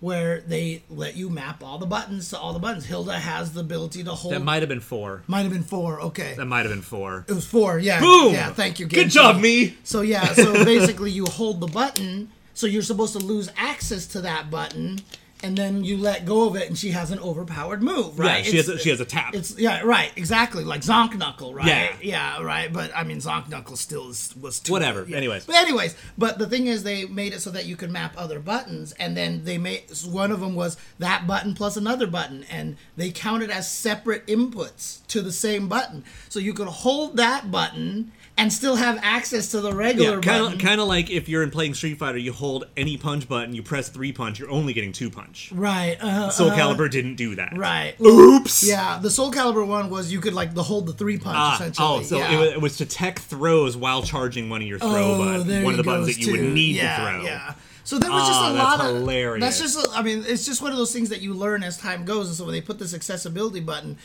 where they let you map all the buttons to all the buttons. Hilda has the ability to hold.
That might have been four.
might have been four. Okay,
That might have been four.
it was four. Yeah.
Boom!
Yeah. Thank you.
Good job, me.
So yeah, so basically you hold the button, so you're supposed to lose access to that button, and then you let go of it, and she has an overpowered move, right?
Yeah, she has a, she has a tap.
It's yeah, right, exactly, like Zonk Knuckle, right?
Yeah.
yeah, right. But I mean, Zonk Knuckle still is, was too
Whatever,
yeah.
anyways.
But anyways, but the thing is, they made it so that you could map other buttons, and then they made one of them was that button plus another button, and they counted as separate inputs to the same button, so you could hold that button and still have access to the regular
Yeah, kind
button.
of kind of like if you're in playing Street Fighter, you hold any punch button, you press three punch, you're only getting two punch.
Right. Uh,
Soul
uh,
Calibur didn't do that.
Right.
Oops.
Yeah, the Soul Calibur one was you could like the hold the three punch
Ah,
essentially.
oh, so
yeah.
it, was, it was to tech throws while charging one of your throw
Oh,
buttons, one of the
he
buttons that you would need
yeah,
to throw.
Yeah. So there was just
Ah,
a
that's
lot of
hilarious.
That's just. I mean, it's just one of those things that you learn as time goes. And so when they put this accessibility button,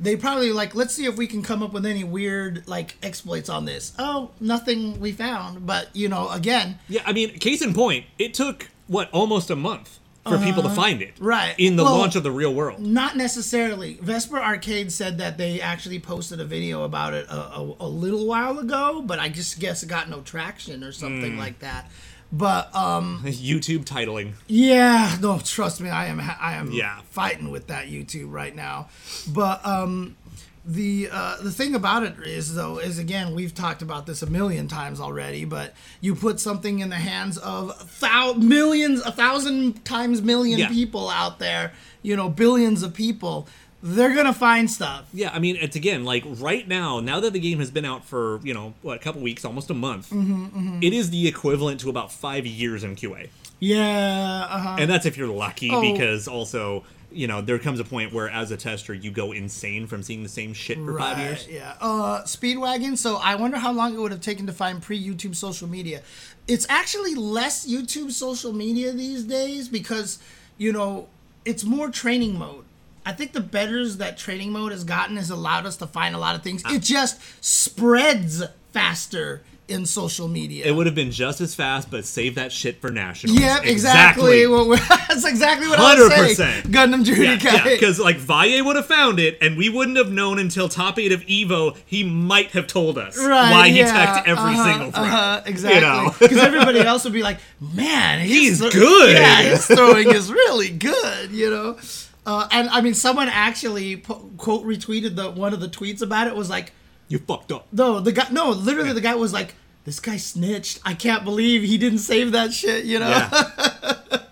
they probably like let's see if we can come up with any weird like exploits on this. Oh, nothing we found. But you know, again,
Yeah, I mean, case in point, it took what almost a month for people to find it.
Uh-huh. right.
In the
Well,
launch of the real world.
Not necessarily. Vesper Arcade said that they actually posted a video about it a, a, a little while ago, but I just guess it got no traction or something like that. But um,
YouTube titling.
yeah, no, trust me, I am I am
Yeah.
fighting with that YouTube right now. But um, the uh, the thing about it is though is again we've talked about this a million times already. But you put something in the hands of thou- millions, a thousand times million
Yeah.
people out there, you know, billions of people. They're gonna find stuff.
Yeah, I mean, it's again like right now. Now that the game has been out for you know what a couple weeks, almost a month,
Mm-hmm,
it is the equivalent to about five years in QA,
Yeah. Uh-huh.
and that's if you're lucky.
Oh.
Because also, you know, there comes a point where as a tester, you go insane from seeing the same shit for five years.
Yeah. Uh, Speedwagon. So I wonder how long it would have taken to find pre-YouTube social media. It's actually less YouTube social media these days because you know it's more training mode. I think the betters that training mode has gotten has allowed us to find a lot of things. It just spreads faster in social media.
It would have been just as fast, but save that shit for nationals.
yeah, exactly. What we're- That's exactly what I was saying.
100%.
Gundam Judy
Yeah, because like Valle would have found it, and we wouldn't have known until top eight of Evo. He might have told us
Right,
why he
yeah,
teched every
uh-huh,
single throw.
Uh-huh, exactly.
know?
Because everybody else would be like, "Man,
He's
thro-
good."
Yeah, his throwing is really good." You know. Uh, and I mean, someone actually po- quote retweeted the one of the tweets about it was like,
You fucked up.
"No, the guy, no, literally the guy was like." This guy snitched. I can't believe he didn't save that shit, you know?
Yeah,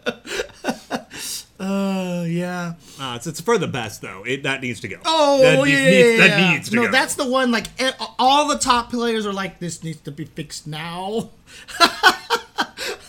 Uh, yeah.
uh, it's, it's for the best though. It that needs to go.
Oh,
that
yeah,
needs,
yeah,
needs-
yeah,
that needs to
no,
go.
that's the one. Like all the top players are like, this needs to be fixed now.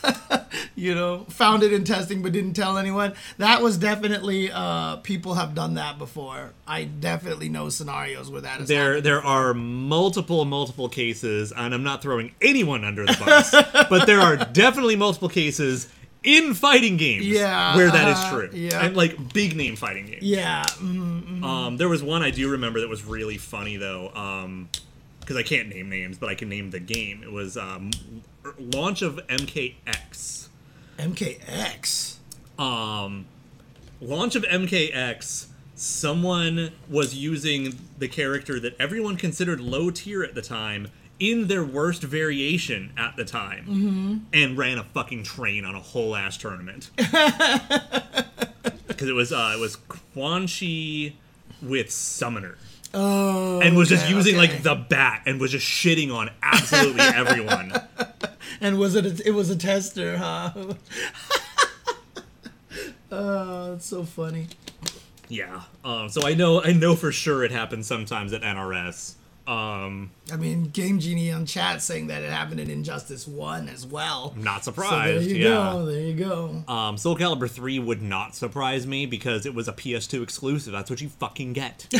you know, found it in testing but didn't tell anyone. That was definitely uh, people have done that before. I definitely know scenarios where that is.
there there are multiple multiple cases, and I'm not throwing anyone under the bus, but there are definitely multiple cases in fighting games
Yeah,
where that is
uh,
true.
yeah.
And like big name fighting games.
Yeah. mm,
Um, there was one I do remember that was really funny though, Um, because I can't name names, but I can name the game. It was um, launch of MKX.
MKX.
Um, launch of MKX. Someone was using the character that everyone considered low tier at the time in their worst variation at the time,
Mm-hmm.
and ran a fucking train on a whole ass tournament. Because it was uh, it was Quan Chi with Summoner.
Oh.
and was just using
okay.
like the bat and was just shitting on absolutely everyone.
And was it? A, it was a tester, huh? oh, that's so funny.
Yeah. Um, so I know I know for sure it happens sometimes at NRS. Um,
I mean, Game Genie on chat saying that it happened in Injustice One as well.
not
So there
surprised.
you
yeah.
go. There you go.
Um, Soul Calibur 3 would not surprise me because it was a PS2 exclusive. That's what you fucking get.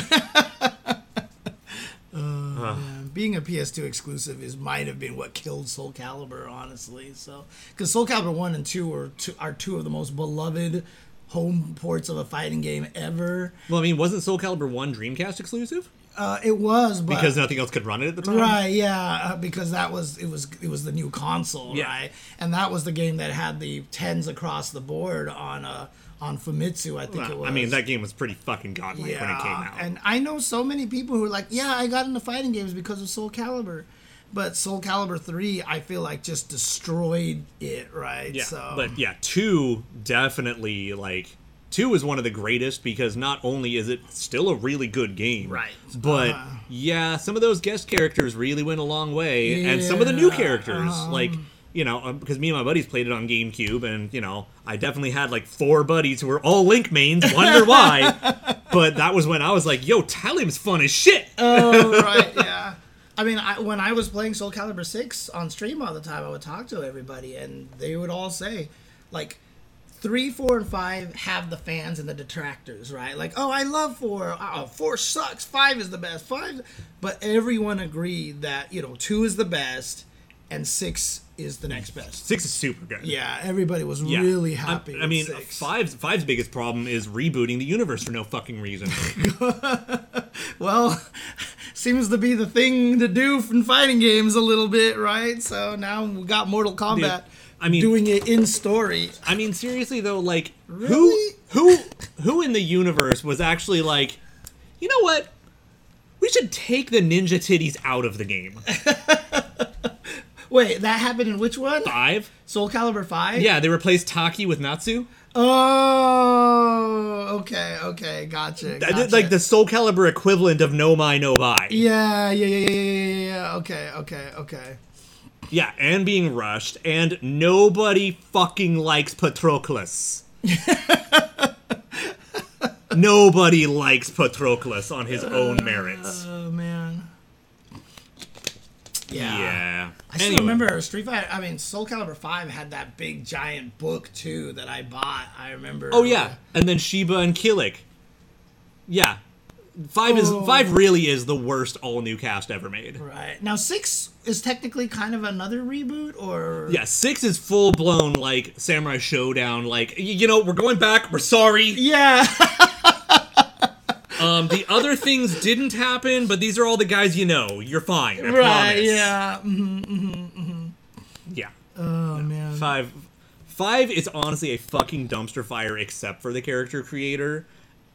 Being a PS2 exclusive is might have been what killed Soul Calibur, honestly. So, because Soul Calibur One and Two are two, are two of the most beloved home ports of a fighting game ever.
well, I mean, wasn't Soul Calibur 1 Dreamcast exclusive?
Uh, it was, but
Because nothing else could run it at the time?
Right, yeah, uh, because that was it was it was the new console,
Yeah.
right? And that was the game that had the tens across the board on uh on Famitsu, I think it was.
I mean, that game was pretty fucking godlike when it came out.
And I know so many people who are like, yeah, I got into fighting games because of Soul Calibur. But Soul Calibur 3, I feel like just destroyed it, right?
Yeah,
So
but yeah, two definitely like two is one of the greatest because not only is it still a really good game,
Right.
But
Uh-huh.
yeah, some of those guest characters really went a long way, and some of the new characters,
um,
like you know, um, because me and my buddies played it on GameCube, and you know, I definitely had like four buddies who were all Link mains. Wonder why? but that was when I was like, "Yo, Talim's fun as shit."
oh, right, yeah. I mean, I, when I was playing Soul Calibur 6 on stream all the time, I would talk to everybody, and they would all say, like, three, four, and five have the fans and the detractors, right? Like, oh, I love four. Oh, four sucks. Five is the best. Five, but everyone agreed that you know two is the best, and six is the next best.
Six is super good.
Yeah, everybody was
Yeah.
really happy.
I,
with
mean,
six.
five's five's biggest problem is rebooting the universe for no fucking reason.
Well, seems to be the thing to do in fighting games a little bit, right? So now we got Mortal Kombat.
I mean-
doing it in story.
I mean, seriously though, like
Really?
who who who in the universe was actually like, you know what? We should take the ninja titties out of the game.
Wait, that happened in which one?
Five.
Soul Calibur Five.
Yeah, they replaced Taki with Natsu.
Oh, okay, okay, gotcha. Gotcha.
Like the Soul Calibur equivalent of No My No.
Yeah, yeah, yeah, yeah, yeah, yeah, yeah. Okay, okay, okay.
Yeah, and being rushed, and nobody fucking likes Patroclus. nobody likes Patroclus on his own merits.
Oh man. Yeah.
Yeah.
I still
Anyway.
remember Street Fighter. I mean, Soul Calibur Five had that big giant book too that I bought. I remember.
Oh yeah, and then Xiba and Kilik. Yeah, five is
Oh.
five really is the worst all new cast ever made.
Right now, six is technically kind of another reboot, or
Yeah, six is full blown like Samurai Shodown. Like you know, we're going back. We're sorry.
Yeah.
Um, the other things didn't happen, but these are all the guys you know. You're fine. I
right.
promise.
Yeah. mhm.
Yeah.
Oh man.
Five. Five is honestly a fucking dumpster fire, except for the character creator.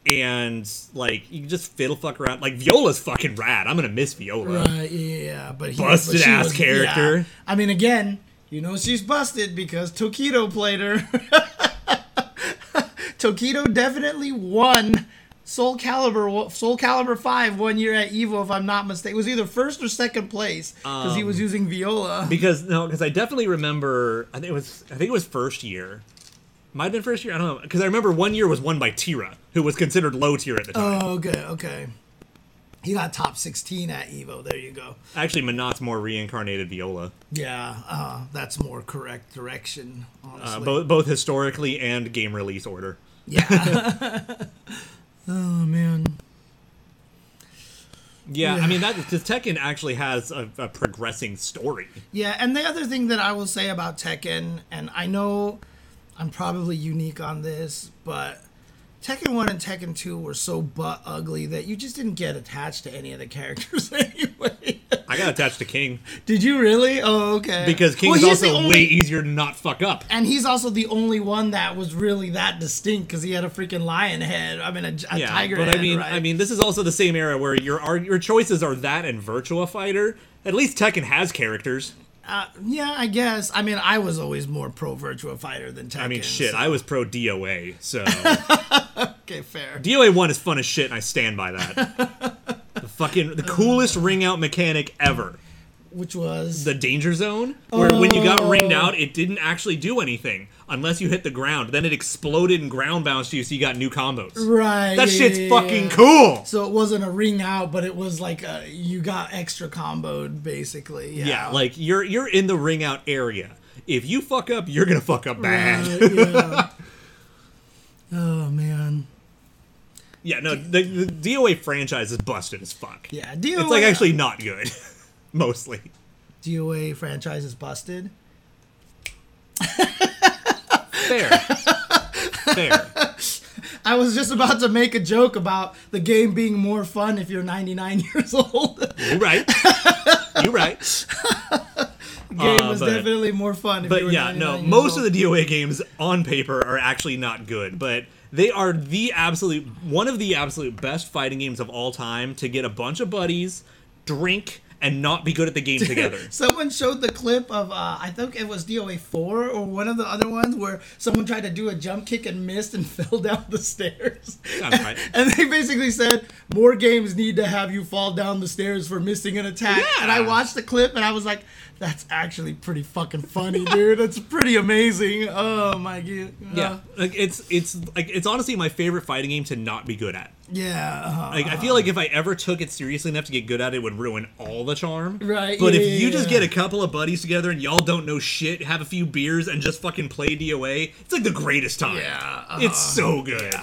And like you can just fiddle fuck around. Like Viola's fucking rad. I'm gonna miss Viola.
Right, yeah, but he,
Busted
but
ass
was-
character.
yeah. I mean, again, you know she's busted because Tokido played her. Tokido definitely won Soul Calibur, Soul Calibur Five one year at Evo, if I'm not mistaken. It was either first or second place because he was
Um,
using Viola.
because no, because I definitely remember. I think it was. I think it was first year. Might have been first year. I don't know. Because I remember one year was won by Tira, who was considered low tier at the time.
Oh, okay, okay. He got top 16 at Evo. There you go.
Actually, Manat's more reincarnated Viola,
Yeah, uh, that's more correct direction, honestly.
uh, both both historically and game release order.
yeah. oh man.
Yeah,
Yeah.
I mean that because Tekken actually has a, a progressing story.
Yeah, and the other thing that I will say about Tekken, and I know I'm probably unique on this, but Tekken 1 and Tekken 2 were so butt ugly that you just didn't get attached to any of the characters anyway.
I got attached to King
Did you really? Oh, okay.
because King
Well,
is also
only-
way easier to not fuck up.
And he's also the only one that was really that distinct because he had a freaking lion head. I mean, a, a
Yeah,
tiger
but
head.
I mean,
right?
I mean, this is also the same era where your are, your choices are that and Virtua Fighter. At least Tekken has characters.
Uh, yeah, I guess. I mean, I was always more pro Virtua Fighter than Tekken.
I mean, shit,
so-
I was pro DOA, so
okay, fair.
DOA one is fun as shit, and I stand by that. fucking the coolest um, ring out mechanic ever.
Which was
The danger zone, where when you got ringed
Oh.
out, it didn't actually do anything unless you hit the ground. Then it exploded and ground bounced you, so you got new combos.
right.
That
yeah,
shit's
yeah,
fucking
yeah.
cool.
So it wasn't a ring out, but it was like a, you got extra comboed basically. Yeah,
Yeah, like you're you're in the ring out area. If you fuck up, you're gonna fuck up bad.
Right, oh man.
Yeah, no, the, the DOA franchise is busted as fuck.
Yeah, DOA,
It's like actually not good, mostly.
DOA franchise is busted.
Fair. Fair.
I was just about to make a joke about the game being more fun if you're 99 years old.
You're right. You're right.
game
Uh,
was
but-
definitely more fun. If you
But yeah,
99
no, most
old.
of the DOA games on paper are actually not good, but they are the absolute one of the absolute best fighting games of all time to get a bunch of buddies, drink, and not be good at the game together.
Someone showed the clip of uh, I think it was DOA four or one of the other ones where someone tried to do a jump kick and missed and fell down the stairs.
Right.
And they basically said more games need to have you fall down the stairs for missing an attack.
Yeah.
And I watched the clip and I was like, that's actually pretty fucking funny, dude. That's pretty amazing. Oh my god.
Yeah, like it's it's like it's honestly my favorite fighting game to not be good at.
Yeah. uh-huh.
Like I feel like if I ever took it seriously enough to get good at it, it would ruin all the charm.
Right,
But
yeah,
if
yeah,
you just get a couple of buddies together and y'all don't know shit, have a few beers and just fucking play DOA, it's like the greatest time.
Yeah, uh-huh.
It's so good.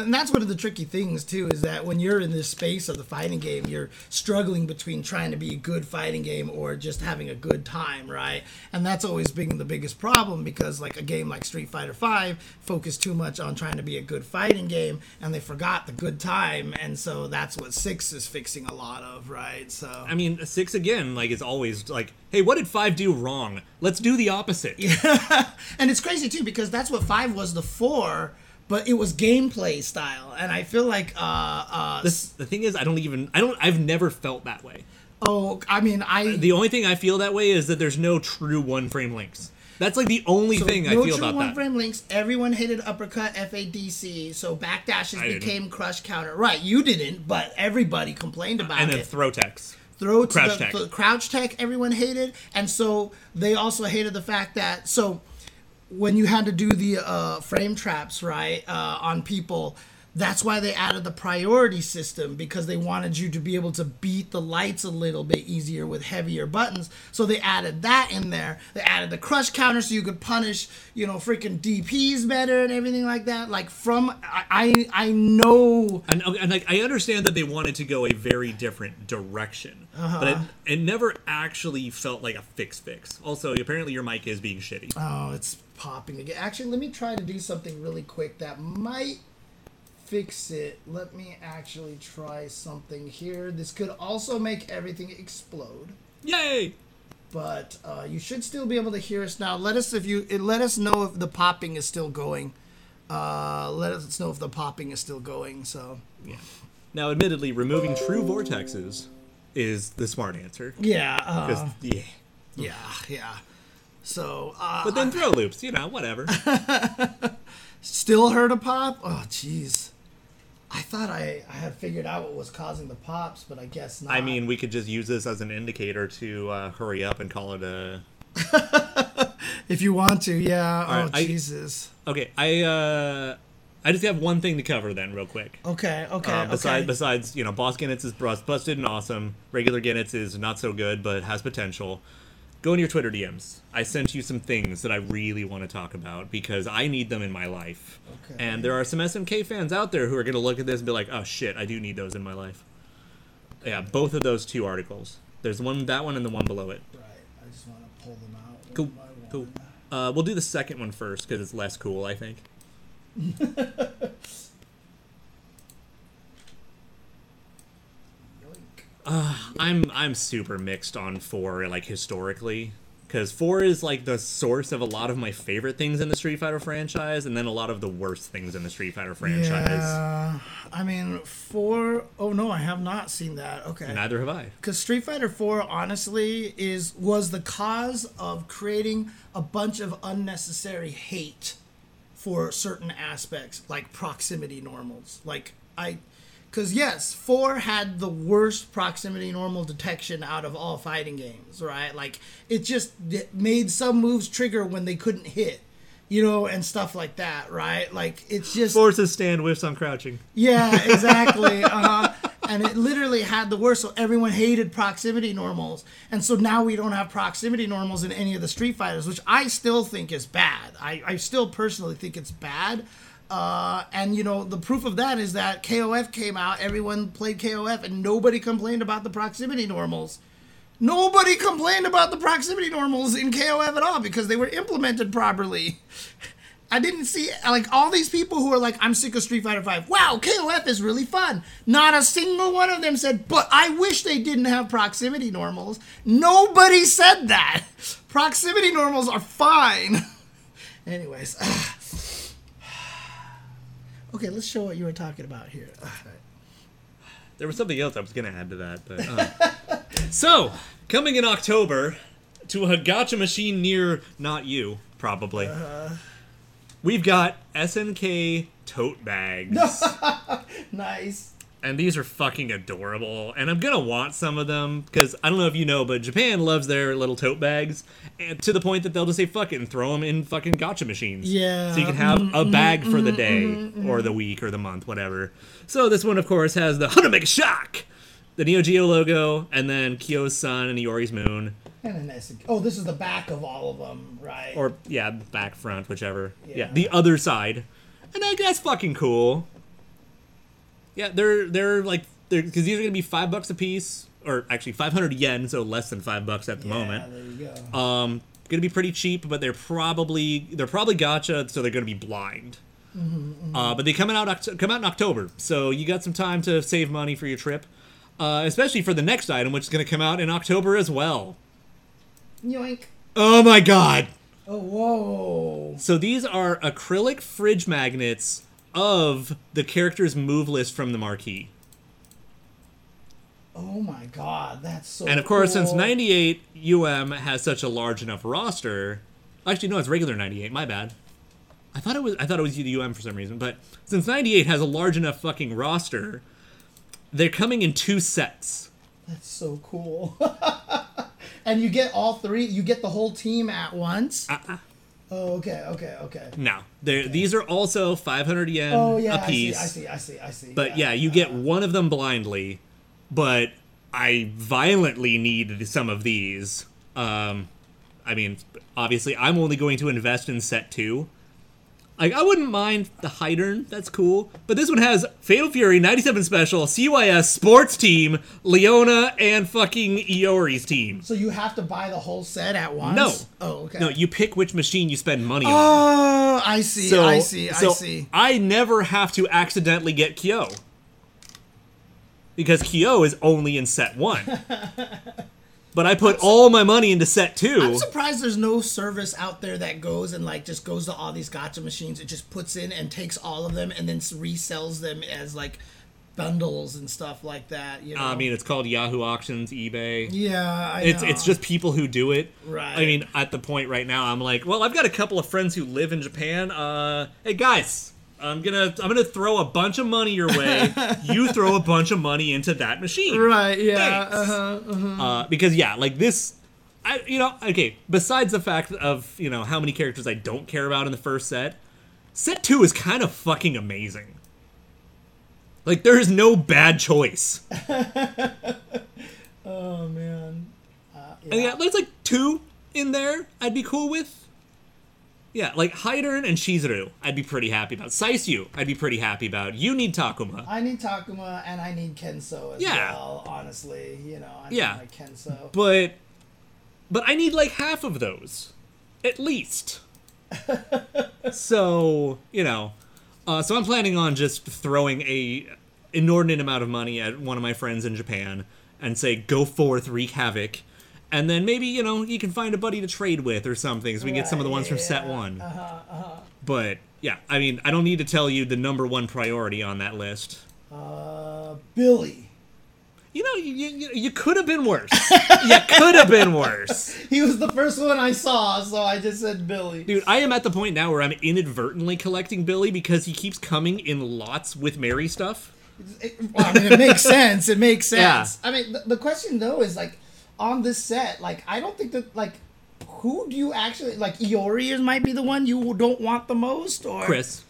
And that's one of the tricky things too, is that when you're in this space of the fighting game, you're struggling between trying to be a good fighting game or just having a good time, right? And that's always been the biggest problem because like a game like Street Fighter V focused too much on trying to be a good fighting game and they forgot the good time, and so that's what six is fixing a lot of, right? So
I mean, six again, like is always like, hey, what did five do wrong? Let's do the opposite. yeah.
and it's crazy too because that's what five was the four, but it was gameplay style, and I feel like uh uh
This, the thing is, I don't even, I don't, I've never felt that way.
oh I mean I
The only thing I feel that way is that there's no true one frame links. That's like the only thing I
no
feel
true
about
one
that.
frame links. Everyone hated uppercut FADC, so backdashes
I didn't.
became crush counter. Right, you didn't, but everybody complained about it.
and then
it.
throw text.
throw to
Crouch
the,
tech.
the crouch tech everyone hated and so they also hated the fact that so when you had to do the uh, frame traps right uh, on people that's why they added the priority system because they wanted you to be able to beat the lights a little bit easier with heavier buttons so they added that in there they added the crush counter so you could punish you know freaking dps better and everything like that like from i i, I know
And, and like I understand that they wanted to go a very different direction,
Uh-huh.
but it, it never actually felt like a fix fix. Also, apparently your mic is being shitty.
Oh, it's popping again. Actually, let me try to do something really quick that might fix it. Let me actually try something here. This could also make everything explode,
Yay!
but uh, you should still be able to hear us now. Let us if you let us know if the popping is still going. Uh, let us know if the popping is still going. So
Yeah. Now, admittedly, removing true vortexes is the smart answer.
yeah,
'Cause-
uh,
yeah.
yeah, yeah. So uh,
But then throw loops, you know, whatever.
Still heard a pop? Oh, jeez. I thought I, I had figured out what was causing the pops, but I guess not.
I mean, we could just use this as an indicator to uh, hurry up and call it a.
if you want to, yeah.
All right,
oh,
I-
Jesus.
Okay, I uh, I just have one thing to cover then, real quick.
Okay, okay,
Uh, besides,
okay.
besides, you know, Boss Goenitz is bust, busted and awesome. Regular Goenitz is not so good, but has potential. Go in your Twitter DMs. I sent you some things that I really want to talk about because I need them in my life.
Okay.
And there are some SNK fans out there who are going to look at this and be like, "Oh shit, I do need those in my life." Yeah, both of those two articles. There's one that one and the one below it.
Right, I just want to pull them out.
Cool, cool. Uh, we'll do the second one first because it's less cool, I think.
Yoink.
I'm I'm super mixed on four like historically because four is like the source of a lot of my favorite things in the Street Fighter franchise, and then a lot of the worst things in the Street Fighter franchise.
Yeah, I mean, four oh no, I have not seen that. Okay.
Neither have I.
because Street Fighter 4 honestly is was the cause of creating a bunch of unnecessary hate for certain aspects like proximity normals like I cuz yes 4 had the worst proximity normal detection out of all fighting games right like it just it made some moves trigger when they couldn't hit you know and stuff like that right like it's just
Forces stand whiffs on crouching.
yeah, exactly. uh-huh. And it literally had the worst. So everyone hated proximity normals, and so now we don't have proximity normals in any of the Street Fighters, which I still think is bad. I, I still personally think it's bad. Uh, and you know the proof of that is that KOF came out, everyone played KOF, and nobody complained about the proximity normals. Nobody complained about the proximity normals in KOF at all because they were implemented properly. I didn't see like all these people who are like, I'm sick of Street Fighter Five. Wow, KOF is really fun. Not a single one of them said, but I wish they didn't have proximity normals. Nobody said that. Proximity normals are fine. Anyways. Okay, let's show what you were talking about here.
There was something else I was gonna add to that, but uh. so coming in October to a gotcha machine near not you probably. We've got SNK tote bags.
Nice.
And these are fucking adorable. And I'm gonna want some of them because I don't know if you know, but Japan loves their little tote bags, and to the point that they'll just say "fuck it" and throw them in fucking gotcha machines.
Yeah.
So you can have mm-hmm. a mm-hmm. bag for the mm-hmm. day or the week or the month, whatever. So this one, of course, has the Hunter Mega Shock, the Neo Geo logo, and then Kyo's sun and Iori's moon,
And an S- oh, this is the back of all of them, right?
or yeah, back front, whichever. Yeah,
Yeah.
the other side, and I that's fucking cool. Yeah, they're they're like they're because these are gonna be five bucks a piece, or actually five hundred yen, so less than five bucks at the
yeah,
moment.
there you go.
Um, gonna be pretty cheap, but they're probably they're probably gotcha, so they're gonna be blind. Uh, but they come out come out in October, so you got some time to save money for your trip, uh, especially for the next item, which is gonna come out in October as well.
Yoink.
Oh my god!
Oh, whoa.
So these are acrylic fridge magnets of the character's move list from the marquee.
Oh my god, that's so
And of course, since 98 UM has such a large enough roster, actually no, it's regular 98. My bad. I thought it was I thought it was the UM for some reason, but since 98 has a large enough fucking roster, they're coming in two sets.
That's so cool. and you get all three, you get the whole team at once?
Uh-uh.
Oh, okay, okay, okay.
No, they're these are also 500 yen
Oh, yeah,
a
I see,
piece.
I see, I see, I see.
But yeah, you get one of them blindly, but I violently need some of these. Um, I mean, obviously, I'm only going to invest in set two. Like, I wouldn't mind the Heidern, that's cool. But this one has Fatal Fury, 97 Special, CYS, Sports Team, Leona, and fucking Iori's team.
So you have to buy the whole set at once?
No.
Oh, okay.
No, you pick which machine you spend money on.
Oh, I see,
So,
I see,
so
I see.
I never have to accidentally get Kyo. Because Kyo is only in set one. but I put all my money into set two.
I'm surprised there's no service out there that goes and like just goes to all these gotcha machines. It just puts in and takes all of them and then resells them as like bundles and stuff like that. You know.
I mean, it's called Yahoo Auctions, eBay.
yeah, I
It's
know.
it's just people who do it.
Right.
I mean, at the point right now, I'm like, well, I've got a couple of friends who live in Japan. Uh, hey guys, I'm gonna I'm gonna throw a bunch of money your way. you throw a bunch of money into that machine.
right. Yeah. Uh-huh, uh-huh.
Uh, because yeah, like this, I you know okay. Besides the fact of you know how many characters I don't care about in the first set, set two is kind of fucking amazing. Like there is no bad choice.
Oh man. Uh,
And yeah, there's like two in there. I'd be cool with. Yeah, like Heidern and Shizuru, I'd be pretty happy about. Saisyu, I'd be pretty happy about. You need Takuma.
I need Takuma and I need Kenso as
Yeah.
well. Honestly, you know, I
Yeah.
need my Kenso.
But but I need like half of those. At least. so, you know. Uh, so I'm planning on just throwing a inordinate amount of money at one of my friends in Japan and say, go forth, wreak havoc. And then maybe, you know, you can find a buddy to trade with or something so we can get some of the
Right,
ones from set one.
Uh-huh,
But yeah, I mean, I don't need to tell you the number one priority on that list.
uh, Billy.
You know, you, you, you could have been worse. you could have been worse.
He was the first one I saw, so I just said Billy.
Dude, I am at the point now where I'm inadvertently collecting Billy because he keeps coming in lots with Mary stuff.
It, well, I mean, it makes sense. It makes sense Yeah. I mean, the, the question though is like, on this set, like, I don't think that like, who do you actually like? Iori is might be the one you don't want the most, or
Chris,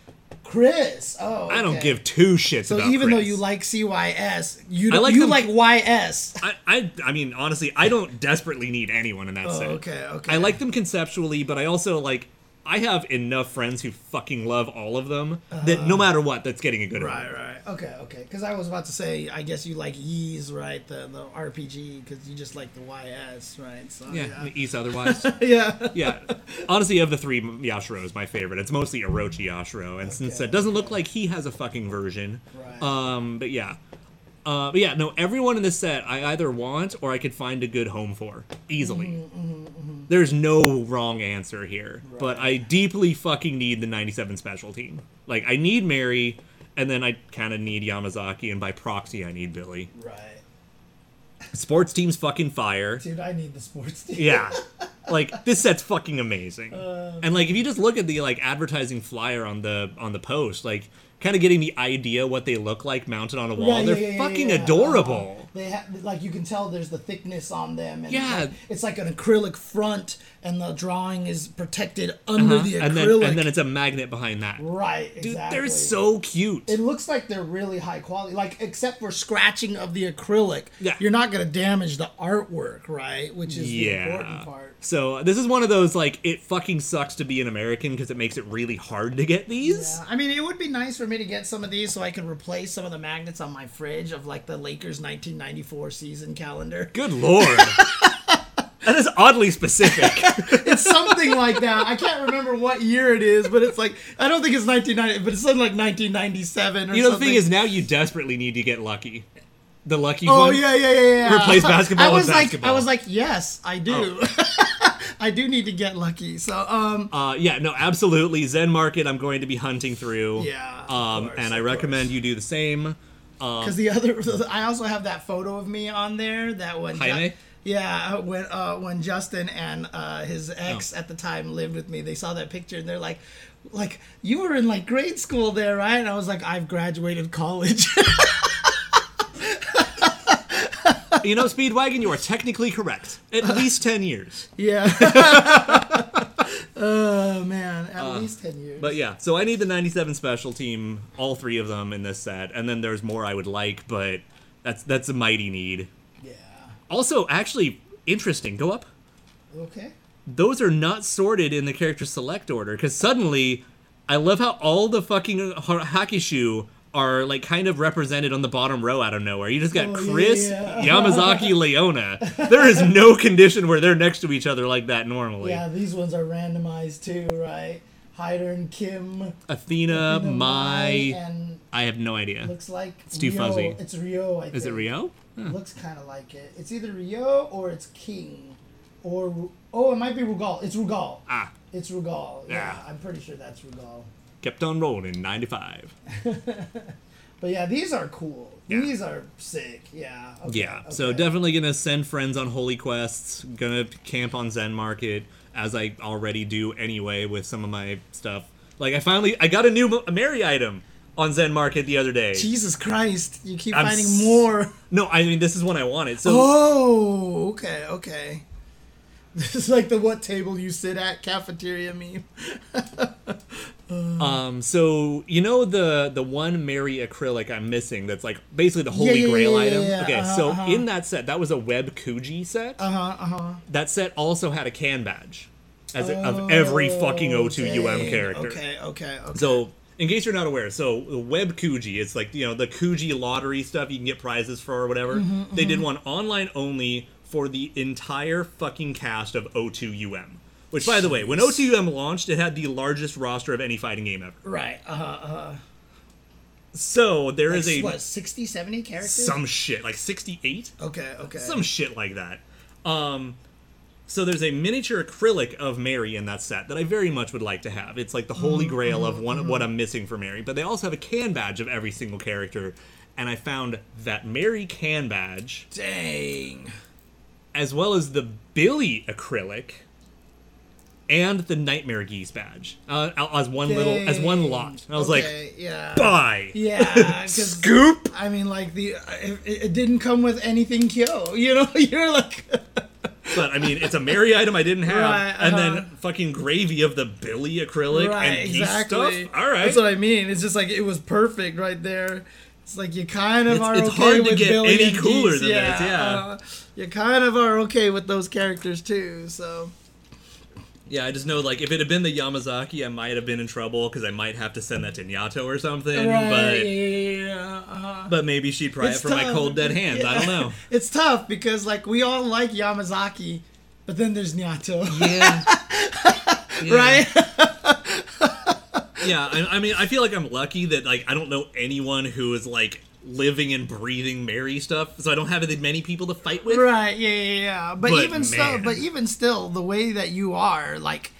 Chris. Oh,
I don't give two shits
So even though you like CYS, you
I
don't,
like
you
them-
like YS.
I, I, I mean, honestly, I don't desperately need anyone in that
Oh,
set.
okay, okay.
I like them conceptually, but I also like. I have enough friends who fucking love all of them that no matter what, that's getting a good one.
Right,
review.
right. Okay, okay. Because I was about to say, I guess you like Ys, right? The the RPG, because you just like the YS, right? So
Yeah, East otherwise.
yeah.
yeah. Honestly, of the three, Yashiro is my favorite. It's mostly Orochi Yashiro, and since
Okay,
it doesn't look like he has a fucking version,
Right.
um, but yeah. Uh, but yeah, no, everyone in this set I either want or I could find a good home for easily.
Mm-hmm,
There's no wrong answer here, but I deeply fucking need the 97 special team. Like, I need Mary, and then I kind of need Yamazaki, and by proxy, I need Billy.
Right.
Sports team's fucking fire.
Dude, I need the sports team.
Yeah. Like this set's fucking amazing.
Uh,
and like if you just look at the like advertising flyer on the on the post, like kind of getting the idea what they look like mounted on a wall.
Yeah,
They're
yeah,
fucking adorable.
Uh-huh. They have like you can tell there's the thickness on them. And
Yeah.
like, it's like an acrylic front, and the drawing is protected under the acrylic.
Uh-huh. and then and then it's a magnet behind that.
right,
Dude,
exactly.
they're so cute.
It looks like they're really high quality. Like except for scratching of the acrylic,
Yeah.
you're not gonna damage the artwork, right? Which is the
yeah.
important part.
So this is one of those like it fucking sucks to be an American because it makes it really hard to get these.
Yeah, I mean, it would be nice for me to get some of these so I could replace some of the magnets on my fridge of like the Lakers 1994 season calendar.
Good lord. that is oddly specific.
It's something like that. I can't remember what year it is, but it's like I don't think it's 1990, but it's something like 1997 or
you know, the
something.
thing is now you desperately need to get lucky. The lucky
Oh
one.
yeah, yeah, yeah, yeah.
Replace basketball
I
with
was like,
basketball.
I was like, yes, I do. I do need to get lucky. So, um,
Uh, yeah, no, absolutely. Zen Market, I'm going to be hunting through.
Yeah, of
Um,
course,
and I recommend you do the same.
because the other, I also have that photo of me on there. That when, Ju-
Jaime?
yeah, when uh, when Justin and uh, his ex
Oh.
at the time lived with me, they saw that picture and they're like, like you were in like grade school there, right? And I was like, I've graduated college.
You know, Speedwagon, you are technically correct. At least 10 years.
yeah. oh man, at least ten years.
Uh, But yeah, so I need the 97 special team, all three of them in this set. And then there's more I would like, but that's that's a mighty need.
yeah.
Also, actually, interesting. Go up.
Okay.
Those are not sorted in the character select order because suddenly, I love how all the fucking ha- Hakishu are like kind of represented on the bottom row out of nowhere. You just got
Oh,
Chris,
yeah.
Yamazaki, Leona. There is no condition where they're next to each other like that normally.
Yeah, these ones are randomized too, right? Hyder and Kim.
Athena,
Athena,
Mai.
and
I have no idea.
looks like
It's too
Ryo.
fuzzy.
It's Ryo. I think.
Is it Ryo?
Looks kind of like it. It's either Ryo or it's King, or oh, it might be Rugal. It's Rugal.
Ah,
It's Rugal. Yeah,
Yeah.
I'm pretty sure that's Rugal.
Kept on rolling. in 95.
But yeah, these are cool.
Yeah.
These are sick. Yeah. Okay,
Yeah, so definitely gonna send friends on holy quests. Gonna camp on ZenMarket as I already do anyway with some of my stuff. Like I finally I got a new Mary item on ZenMarket the other day.
Jesus Christ, you keep
I'm
finding
s-
more.
No, I mean this is one I wanted. So
Oh, okay, okay. This is like the what table you sit at cafeteria meme.
um so you know the the one Mary acrylic I'm missing that's like basically the holy
yeah,
grail
yeah,
item.
yeah,
okay,
uh-huh,
so
uh-huh.
in that set that was a web Kuji set.
Uh huh. Uh huh.
that set also had a can badge as a, of every fucking O2 UM
Oh,
character.
Okay. Okay. Okay.
So, in case you're not aware, so the Web Kuji, it's like you know the Kuji lottery stuff you can get prizes for or whatever.
Mm-hmm,
They did one online only for the entire fucking cast of O2UM. Which, by the way, when O2UM launched, it had the largest roster of any fighting game ever.
right. Uh huh. Uh.
So there is a
what 60, 70 characters?
some shit like 68,
Okay. Okay.
some shit like that. Um, so there's a miniature acrylic of Mary in that set that I very much would like to have. It's like the holy grail of one what I'm missing for Mary. But they also have a can badge of every single character, and I found that Mary can badge
Dang.
As well as the Billy acrylic and the Nightmare Geese badge uh, as one little as one lot. And I was like,
yeah.
buy.
Yeah,
Scoop.
I mean, like the it, it didn't come with anything Kyo. You know, you're like,
But I mean, it's a Mary item I didn't have,
Right,
and
uh-huh.
then fucking gravy of the Billy acrylic
right,
and geese
exactly.
stuff. All right,
That's what I mean. It's just like it was perfect right there. It's like you kind of
It's-
are
it's
okay
hard to
with
get
Billy
any
and
cooler
Geese,
than
yeah,
this, yeah.
uh, you kind of are okay with those characters too. So
Yeah, I just know like if it had been the Yamazaki, I might have been in trouble because I might have to send that to Nyato or something.
right,
But
yeah, uh-huh.
but maybe she'd pry
It's
it for my cold dead hands. I don't know.
It's tough because like we all like Yamazaki, but then there's Nyato,
Yeah.
right?
Yeah, I, I mean, I feel like I'm lucky that like I don't know anyone who is like living and breathing Mary stuff, so I don't have that many people to fight with.
Right, yeah, yeah, yeah. But,
But,
even still,
man.
but even still, the way that you are, like,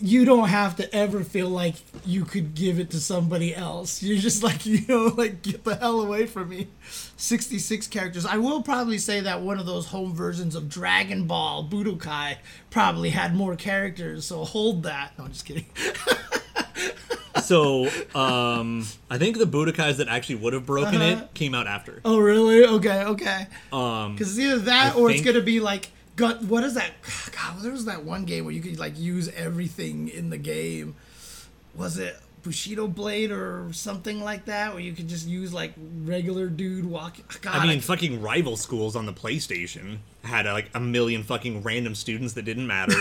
you don't have to ever feel like you could give it to somebody else. You're just like, you know, like get the hell away from me. 66 characters. I will probably say that one of those home versions of Dragon Ball Budokai probably had more characters. So hold that. No, I'm just kidding.
so um, I think the Budokais that actually would have broken
Uh-huh.
it came out after.
Oh, really? Okay, okay.
Um,
Because it's either that
I
or it's gonna be like, gut. What is that? God, there was that one game where you could like use everything in the game. Was it Bushido Blade or something like that, where you could just use like regular dude walking? God,
I mean, fucking rival schools on the PlayStation had uh, like a million fucking random students that didn't matter.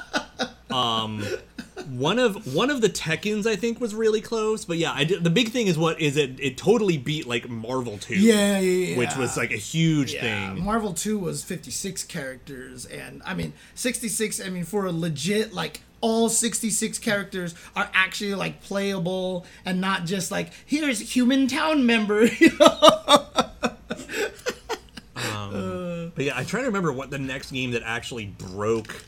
um, one of one of the Tekkens I think was really close, but yeah, I did, the big thing is what is it? It totally beat like Marvel Two,
yeah, yeah, yeah.
which was like a huge
Yeah,
thing.
Marvel 2 was 56 characters, and I mean, 66, I mean, for a legit, like, all 66 characters are actually, like, playable and not just like, here's human town member, know?
Um, but yeah, I try to remember what the next game that actually broke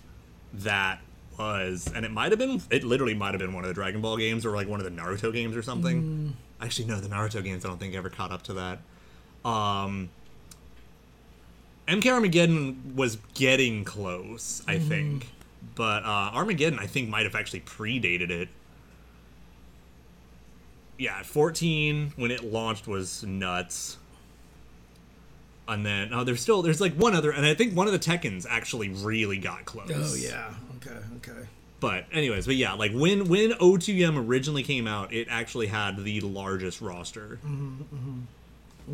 that was, and it might have been, it literally might have been one of the Dragon Ball games or like one of the Naruto games or something. Actually, no, the Naruto games I don't think ever caught up to that. Um, MK Armageddon was getting close, I think, but uh, Armageddon I think might have actually predated it. Yeah, 14 when it launched was nuts and then oh, there's still there's like one other, and I think one of the Tekkens actually really got close.
Oh, yeah. Okay, okay.
But anyways, but yeah, like when when O2M originally came out, it actually had the largest roster.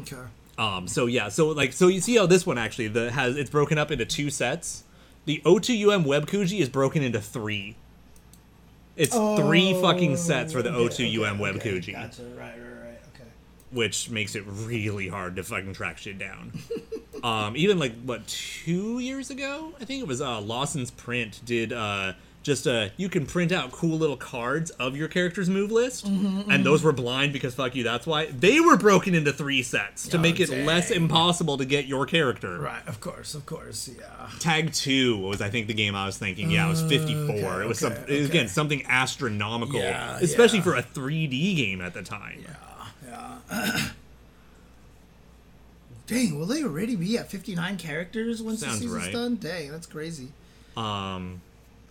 Okay.
Um, so yeah, so like so you see how this one actually the has it's broken up into two sets. The O2UM Web Kuji is broken into three. It's three fucking sets for the
Oh, Okay,
O2UM
okay,
Web
okay. Gotcha, right, right, right. Okay.
which makes it really hard to fucking track shit down. um, even like what two years ago, I think it was uh, Lawson's Print did uh, just uh, you can print out cool little cards of your character's move list,
Mm-hmm,
and those were blind because fuck you. That's why they were broken into three sets to
Oh,
make it
dang.
less impossible to get your character.
Right, of course, of course, yeah.
Tag two was I think the game I was thinking. Yeah, it was fifty four.
okay,
it was
okay,
some, it was, again something astronomical,
Yeah,
especially
yeah.
for a three D game at the time.
Dang, will they already be at 59 characters once
Sounds
the season's
right.
done? Dang, that's crazy.
Um,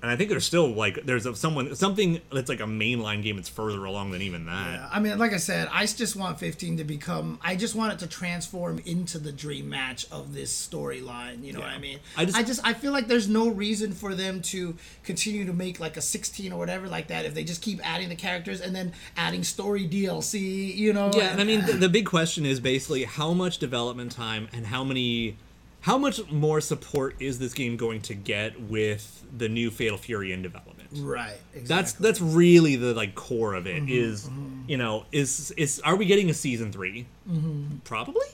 and I think there's still like there's a, someone something that's like a mainline game that's further along than even that.
Yeah, I mean, like I said, I just want 15 to become. I just want it to transform into the dream match of this storyline. You know what I mean?
I just,
I
just-
I feel like there's no reason for them to continue to make like a 16 or whatever like that if they just keep adding the characters and then adding story DLC. You know?
Yeah, and I mean the, the big question is basically how much development time and how many how much more support is this game going to get with the new Fatal Fury in development?
right. Exactly.
That's that's really the like core of
Mm-hmm,
it. Is you know is is are we getting a season 3
Mm-hmm.
Probably.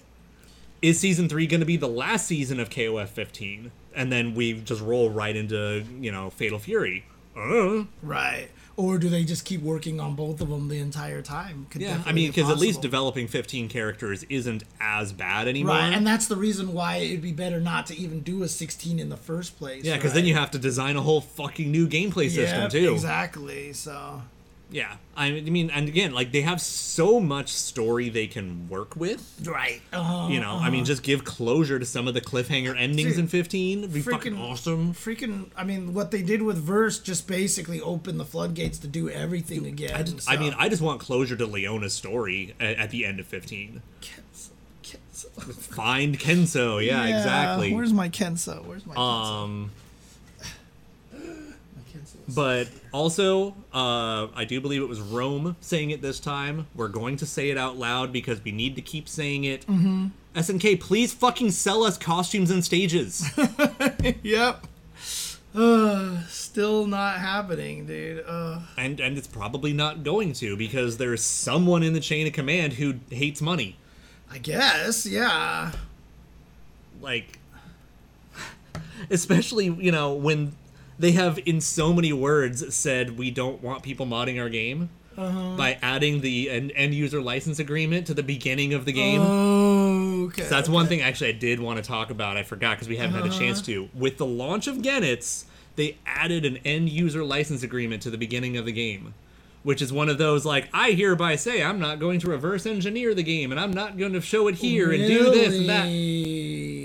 Is season three going to be the last season of KOF 15, and then we just roll right into you know Fatal Fury? Uh,
right. Or do they just keep working on both of them the entire time? Could
yeah, I mean
be
because at least developing 15 characters isn't as bad anymore.
Right, and that's the reason why it'd be better not to even do a 16 in the first place.
yeah, because
right?
then you have to design a whole fucking new gameplay system
Yep,
too.
Exactly. So
Yeah, I mean, and again, like they have so much story they can work with.
right. Uh,
You know, I mean, just give closure to some of the cliffhanger endings
Dude,
in 15. It'd be
freaking-
awesome.
freaking. I mean, what they did with Verse just basically opened the floodgates to do everything again.
I, just,
so-
I mean, I just want closure to Leona's story at, at the end of 15.
Kensou, Kensou.
Find Kensou. Yeah, exactly.
Where's my Kensou? Where's my Kensou?
Um,
My Kensou is-
but also, uh, I do believe it was Rome saying it this time. We're going to say it out loud because we need to keep saying it. Mm-hmm. SNK, please fucking sell us costumes and stages.
yep. Uh, still not happening, dude. Uh,
and and it's probably not going to because there's someone in the chain of command who hates money.
I guess, yeah.
Like especially, you know, when they have in so many words said we don't want people modding our game uh-huh. by adding the end, end user license agreement to the beginning of the game.
Oh, okay.
So that's one thing actually I did want to talk about. I forgot because we haven't had a chance uh-huh. to. With the launch of Goenitz, they added an end user license agreement to the beginning of the game. Which is one of those like I hereby say I'm not going to reverse engineer the game and I'm not going to show it here and do this and that.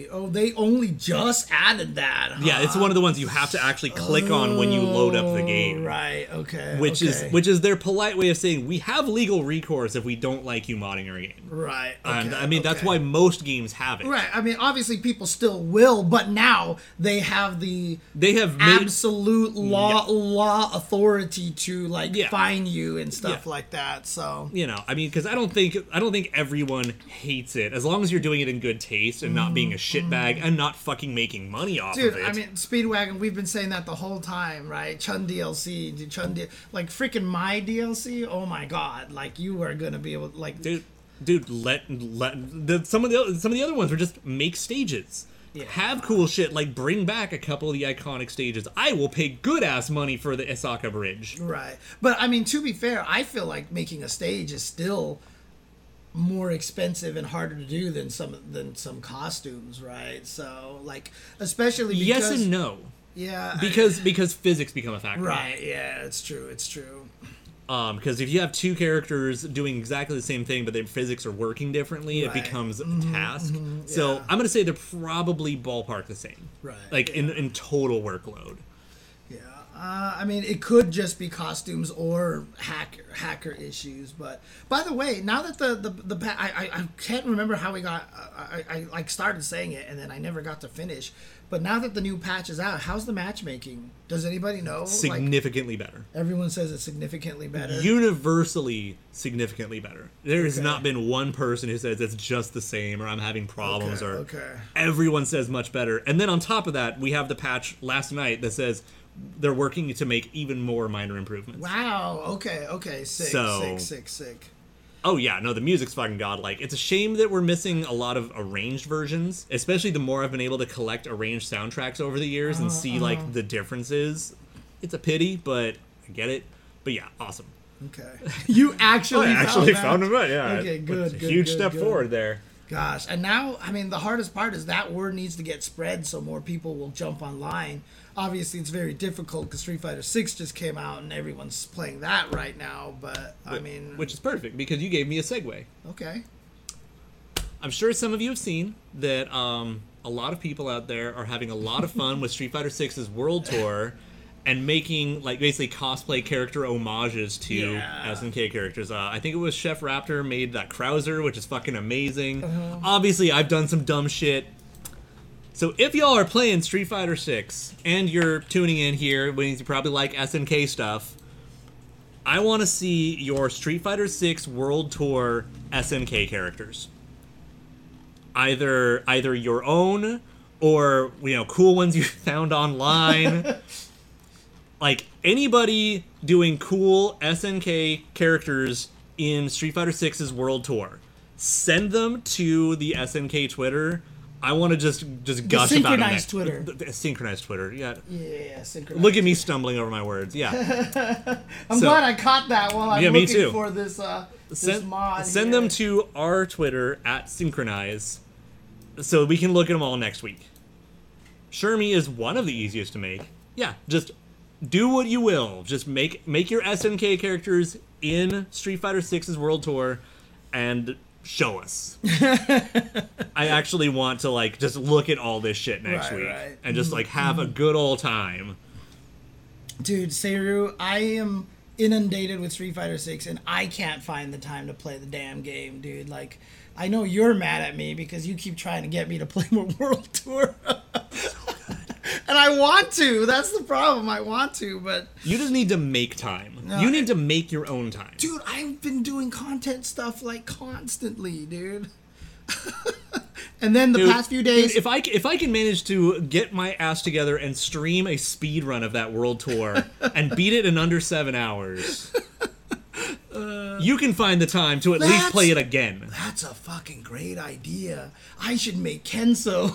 Really? Oh, they only just added that. Huh?
Yeah, it's one of the ones you have to actually click on when you load up the game.
Right. Okay.
Which
okay.
is which is their polite way of saying we have legal recourse if we don't like you modding our game.
right.
and
okay,
I mean that's why most games have it.
Right. I mean, obviously, people still will, but now they have the
They have made
absolute law law authority to like
Yeah.
fine you and stuff
Yeah.
like that. So
you know, I mean, because I don't think I don't think everyone hates it as long as you're doing it in good taste and not being a shitbag and not fucking making money off
Dude,
of it.
Dude, I mean, Speedwagon, we've been saying that the whole time, right? Chun DLC, Chun D- like freaking my DLC. Oh my god, like you are gonna be able, like,
dude, dude, let let the, some of the some of the other ones were just make stages.
Yeah.
Have cool shit like bring back a couple of the iconic stages. I will pay good ass money for the Isaka Bridge.
right? But I mean, to be fair, I feel like making a stage is still more expensive and harder to do than some than some costumes, right? So, like, especially because
yes and no,
yeah, I-
because because physics become a factor.
right, yeah, it's true, it's true.
Um, because if you have two characters doing exactly the same thing, but their physics are working differently, it
Right.
becomes a task. So
yeah.
I'm gonna say they're probably ballpark the same.
Right,
Like in in total workload.
Uh, I mean, it could just be costumes or hacker hacker issues. But by the way, now that the the, the I, I I can't remember how we got I, I I like started saying it and then I never got to finish. But now that the new patch is out, how's the matchmaking? Does anybody know? Like
Significantly better.
everyone says it's significantly better.
Universally significantly better. There has
Okay.
not been one person who says it's just the same or I'm having problems
Okay,
or
okay.
everyone says much better. And then on top of that, we have the patch last night that says they're working to make even more minor improvements.
wow. Okay. Okay. Sick.
So-
sick. Sick. Sick.
Oh yeah, no, the music's fucking godlike. It's a shame that we're missing a lot of arranged versions, especially the more I've been able to collect arranged soundtracks over the years and uh-huh, see uh-huh. like the differences. It's a pity, but I get it. But yeah, awesome.
Okay. You actually
I actually
that?
found them right. Yeah,
Okay. Good.
a
good,
huge
good,
step
good.
forward there.
Gosh, and now I mean the hardest part is that word needs to get spread so more people will jump online. Obviously, it's very difficult because Street Fighter Six just came out and everyone's playing that right now. But I mean,
which is perfect because you gave me a segue.
okay,
I'm sure some of you have seen that um, a lot of people out there are having a lot of fun with Street Fighter 6's World Tour and making like basically cosplay character homages to
Yeah.
SNK characters. Uh, I think it was Chef Raptor made that Krauser, which is fucking amazing.
Uh-huh.
Obviously, I've done some dumb shit. So if y'all are playing Street Fighter 6 and you're tuning in here, which you probably like SNK stuff, I want to see your Street Fighter 6 World Tour SNK characters. Either either your own or you know cool ones you found online. like anybody doing cool SNK characters in Street Fighter 6's World Tour, send them to the SNK Twitter. I want to just just gush about it.
synchronized
next-
Twitter.
the- the synchronized Twitter. Yeah.
yeah, synchronized.
Look at me stumbling over my words. Yeah.
I'm
so-
glad I caught that while I'm
Yeah, me
looking
too.
for this uh this
send,
mod.
send
here.
them to our Twitter at SNKronize so we can look at them all next week. Shermie is one of the easiest to make. Yeah, just do what you will. Just make make your SNK characters in Street Fighter 6's World Tour and show us. I actually want to like just look at all this shit next
Right,
week
right. Mm-hmm.
and just like have a good old time.
Dude, Seru, I am inundated with Street Fighter 6 and I can't find the time to play the damn game, dude. Like I know you're mad at me because you keep trying to get me to play more World Tour. and I want to. That's the problem. I want to, but
You just need to make time.
No,
you need to make your own time.
dude, I've been doing content stuff like constantly, dude. and then the
Dude,
past few days
dude, if I if I can manage to get my ass together and stream a speed run of that world tour and beat it in under seven hours, uh, you can find the time to at least play it again.
That's a fucking great idea. I should make Kensou.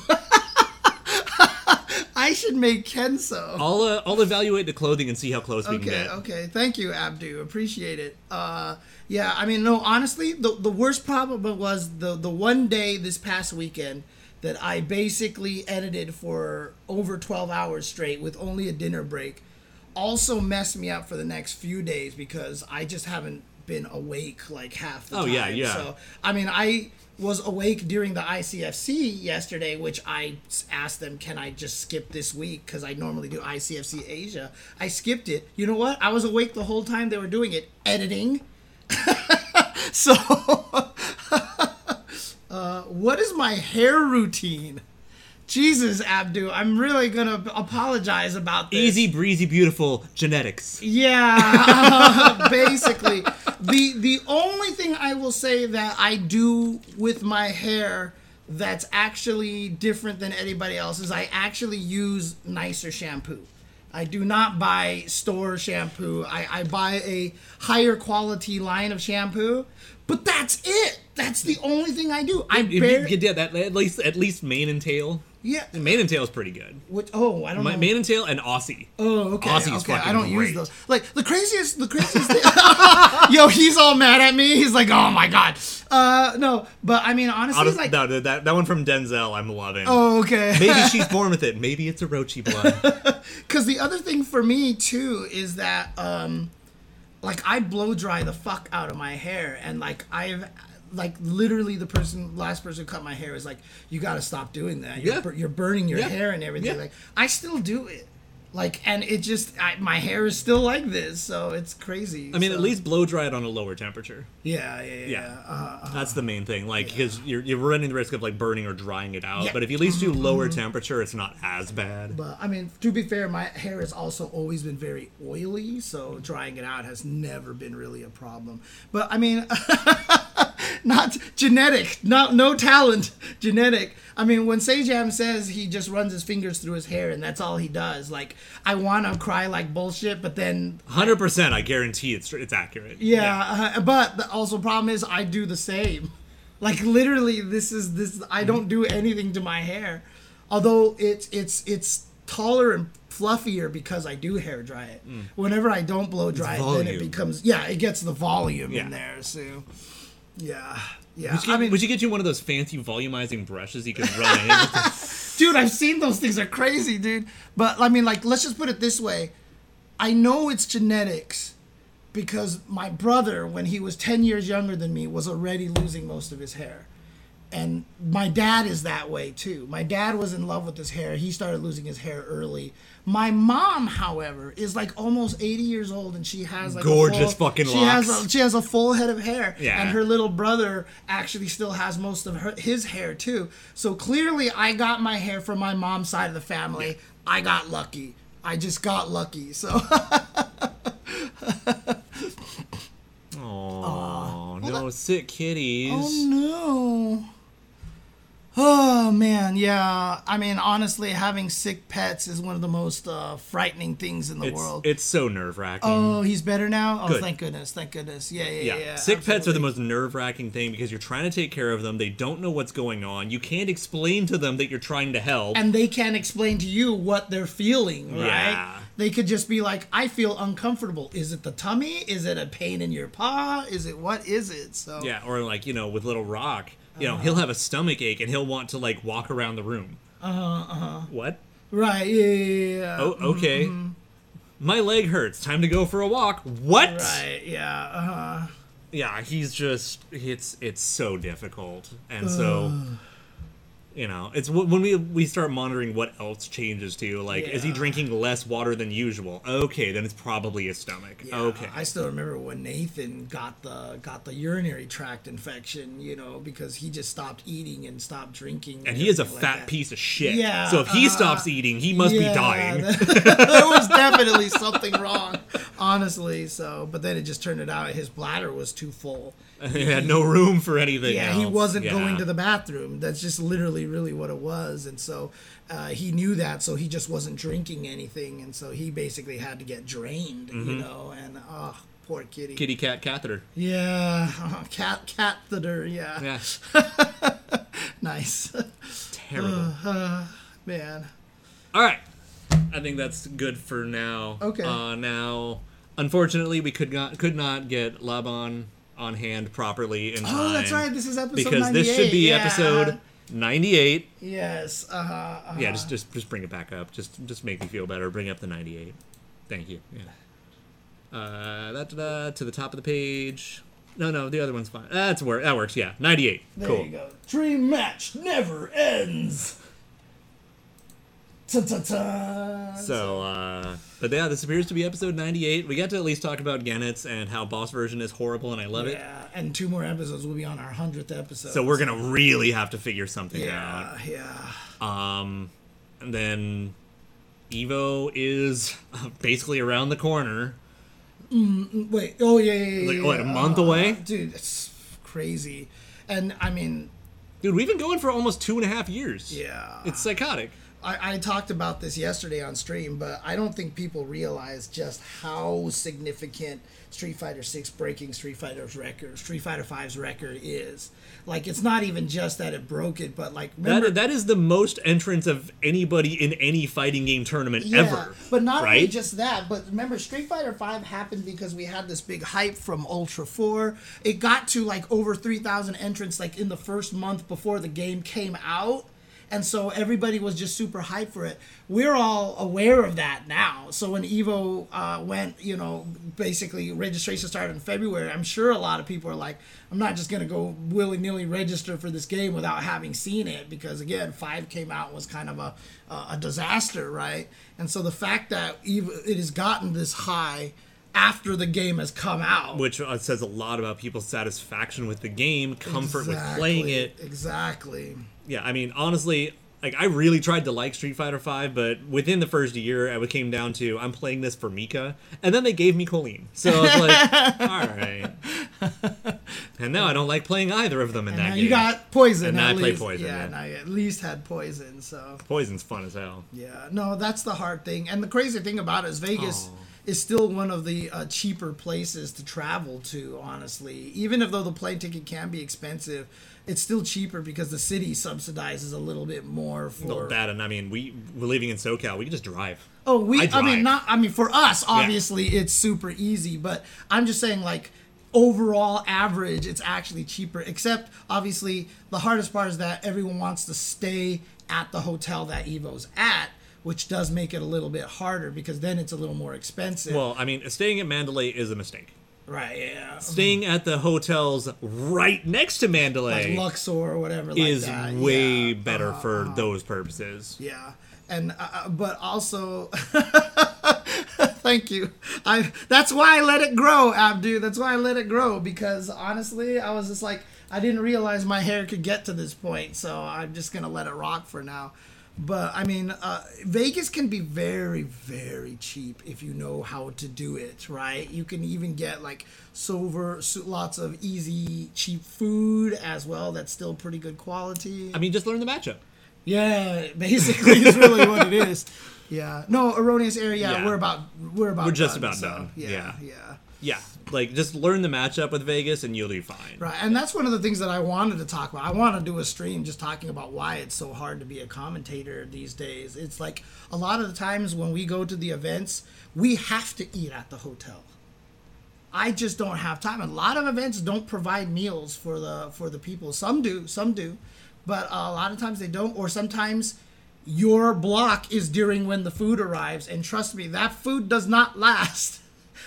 I should make Kensou.
I'll uh, I'll evaluate the clothing and see how close we can
Okay,
get.
okay. Thank you, Abdu. Appreciate it. Uh, yeah, I mean, no, honestly, the the worst problem was the the one day this past weekend that I basically edited for over 12 hours straight with only a dinner break also messed me up for the next few days because I just haven't been awake like half the
Oh,
time.
yeah, yeah.
So I mean, I was awake during the ICFC yesterday, which I asked them, can I just skip this week? Because I normally do ICFC Asia. I skipped it. You know what? I was awake the whole time they were doing it, editing. so, uh, what is my hair routine? Jesus, Abdu, I'm really gonna apologize about this.
Easy breezy, beautiful genetics.
Yeah, basically. The the only thing I will say that I do with my hair that's actually different than anybody else is I actually use nicer shampoo. I do not buy store shampoo. I, I buy a higher quality line of shampoo, but that's it. That's the only thing I do. I
If you
barely,
get yeah, that at least at least mane and tail.
Yeah.
Mane and tail is pretty good.
Which, oh, I don't
My,
know.
mane and tail and Aussie.
Oh, okay.
Aussie's
okay. I don't use those. Like the craziest, the craziest thing. Yo, he's all mad at me. He's like, "Oh my god." Uh, no, but I mean, honestly,
Honest-
like,
no, that that one from Denzel, I'm loving.
oh, okay.
Maybe she's born with it. Maybe it's Orochi blood.
Because the other thing for me too is that, um, like, I blow dry the fuck out of my hair, and like I've. Like literally, the person, last person who cut my hair is like, "You got to stop doing that. You're,
Yeah.
bur- you're burning your
Yeah.
hair and everything."
Yeah.
Like, I still do it, like, and it just, I, my hair is still like this, so it's crazy.
I mean,
so-
at least blow dry it on a lower temperature.
Yeah, yeah, yeah.
Yeah.
Uh, uh, uh,
That's the main thing. Like, because you're, you're running the risk of like burning or drying it out.
Yeah.
But if you at least do mm-hmm. lower temperature, it's not as bad.
but I mean, to be fair, my hair has also always been very oily, so drying it out has never been really a problem. But I mean, not genetic, not no talent, genetic. I mean, when Sejam says he just runs his fingers through his hair and that's all he does, like I want to cry like bullshit, but then
Hundred percent, I guarantee it's it's accurate.
Yeah, uh, but the also problem is I do the same. Like literally, this is this. I don't do anything to my hair, although it's it's it's taller and fluffier because I do hair dry it. Whenever I don't blow dry it, then it becomes yeah, it gets the volume
Yeah.
in there. So yeah, yeah.
Would you,
I
get,
mean,
would you get you one of those fancy volumizing brushes you could run in?
dude, I've seen those things are crazy, dude. But I mean, like, let's just put it this way: I know it's genetics because my brother, when he was ten years younger than me, was already losing most of his hair, and my dad is that way too. My dad was in love with his hair; he started losing his hair early. My mom, however, is like almost eighty years old, and she has like a
Gorgeous
full-
fucking
she has a, she has a full head of hair,
Yeah.
and her little brother actually still has most of her, his hair too. So clearly, I got my hair from my mom's side of the family. I got lucky. I just got lucky. So
Oh no, sick kitties.
oh no. Oh man, yeah. I mean, honestly, having sick pets is one of the most uh, frightening things in the
it's
world.
it's so nerve wracking.
oh, he's better now. Oh,
Good.
thank goodness, thank goodness. Yeah, yeah,
yeah,
yeah.
sick pets are the most nerve wracking thing because you're trying to take care of them. They don't know what's going on. You can't explain to them that you're trying to help.
and they can't explain to you what they're feeling, right?
Yeah.
They could just be like, "I feel uncomfortable. Is it the tummy? Is it a pain in your paw? Is it what is it?" So
yeah, or like you know, with little Rock, you
Uh-huh.
know, he'll have a stomach ache and he'll want to like walk around the room. Uh huh. Uh huh. What?
right, yeah, yeah, yeah.
Oh, okay. My leg hurts. Time to go for a walk. What?
right, yeah, uh-huh.
Yeah, he's just it's it's so difficult, and so you know, it's when we we start monitoring what else changes too. Like, is he drinking less water than usual? Okay, then it's probably his stomach.
Yeah,
okay.
I still remember when Nathan got the got the urinary tract infection, you know, because he just stopped eating and stopped drinking.
and he is a
like
fat
that.
piece of shit.
Yeah,
So if he
uh,
stops eating, he must be dying.
there was definitely something wrong, honestly. So, but then it just turned it out his bladder was too full.
he had no room for anything.
Yeah, he wasn't
Yeah.
going to the bathroom. That's just literally, really what it was. And so uh, he knew that, so he just wasn't drinking anything, and so he basically had to get drained, you know. And oh, poor kitty.
Mm-hmm. kitty cat catheter.
Yeah, uh, cat catheter. Yeah,
Yeah,
nice,
terrible.
man.
All right. I think that's good for now.
Okay.
Uh, now, unfortunately, we could not could not get Laban on hand properly in time.
Oh, that's right. This is episode
because this should be
yeah.
episode 98.
Yes. Uh huh. Uh-huh.
Yeah, just, just just bring it back up. Just just make me feel better. Bring up the 98. Thank you. Yeah. Uh, da, da, da, to the top of the page. No, no, the other one's fine. That's where that works. Yeah, ninety-eight.
There
cool.
you go. Dream match never ends.
So, uh, but yeah, this appears to be episode 98. We got to at least talk about Goenitz and how boss version is horrible, and I love it.
yeah, and two more episodes will be on our hundredth episode.
So we're gonna really have to figure something out.
yeah, yeah.
Um, and then Evo is basically around the corner.
Wait. Oh yeah, yeah, yeah.
Like,
yeah,
what, a month
Uh,
away?
dude. It's crazy, and I mean,
Dude, we've been going for almost two and a half years.
yeah.
It's psychotic.
I, I talked about this yesterday on stream, but I don't think people realize just how significant Street Fighter Six breaking Street Fighter's record, Street Fighter 5's record is. Like, it's not even just that it broke it, but like, remember,
That, that is the most entrance of anybody in any fighting game tournament
yeah,
ever.
But not only just that, but remember, Street Fighter Five happened because we had this big hype from Ultra Four. It got to like over three thousand entrants like in the first month before the game came out. And so everybody was just super hyped for it. We're all aware of that now. So when Evo uh, went, you know, basically registration started in February, I'm sure a lot of people are like, I'm not just going to go willy nilly register for this game without having seen it because, again, 5 came out was kind of a, a disaster, right? And so the fact that Evo, it has gotten this high after the game has come out.
Which uh, says a lot about people's satisfaction with the game, comfort with playing it.
Exactly.
Yeah, I mean, honestly, like I really tried to like Street Fighter Five, but within the first year, it came down to I'm playing this for Mika, and then they gave me Kolin, so I was like, all right. And now I don't like playing either of them in
And
that
now
game.
you got poison.
And now I play. Poison,
Yeah,
yeah.
you at least had poison. So
Poison's fun as hell.
yeah, no, that's the hard thing. And the crazy thing about it is Vegas
Oh.
is still one of the uh, cheaper places to travel to. Honestly, even if though the plane ticket can be expensive, it's still cheaper because the city subsidizes a little bit more for.
Well, that and I mean, we we're living in SoCal. We can just drive.
Oh, we.
I
I, mean, not. I mean, for us, obviously, it's super easy. But I'm just saying, like overall average, it's actually cheaper. Except, obviously, the hardest part is that everyone wants to stay at the hotel that Evo's at, which does make it a little bit harder because then it's a little more expensive.
Well, I mean, staying at Mandalay is a mistake.
Right? Yeah.
Staying at the hotels right next to
Like
Mandalay
Luxor or whatever. Like
is
that.
way
yeah.
better for those purposes.
Yeah, and uh, uh, but also, thank you. I that's why I let it grow, Abdu. That's why I let it grow because honestly, I was just like I didn't realize my hair could get to this point, so I'm just gonna let it rock for now. But I mean, uh, Vegas can be very, very cheap if you know how to do it, right? You can even get like silver, lots of easy, cheap food as well. That's still pretty good quality.
I mean, just learn the matchup.
Yeah, basically is really what it is. Yeah. No, erroneous area.
Yeah.
We're about we're about
We're just
done,
about
so,
done.
Yeah,
Yeah.
yeah.
Like just learn the matchup with Vegas, and you'll be fine.
Right. And that's one of the things that I wanted to talk about. I want to do a stream just talking about why it's so hard to be a commentator these days. It's like a lot of the times when we go to the events, we have to eat at the hotel. I just don't have time. A lot of events don't provide meals for the for the people. Some do, some do, but a lot of times they don't. Or sometimes your block is during when the food arrives, and trust me, that food does not last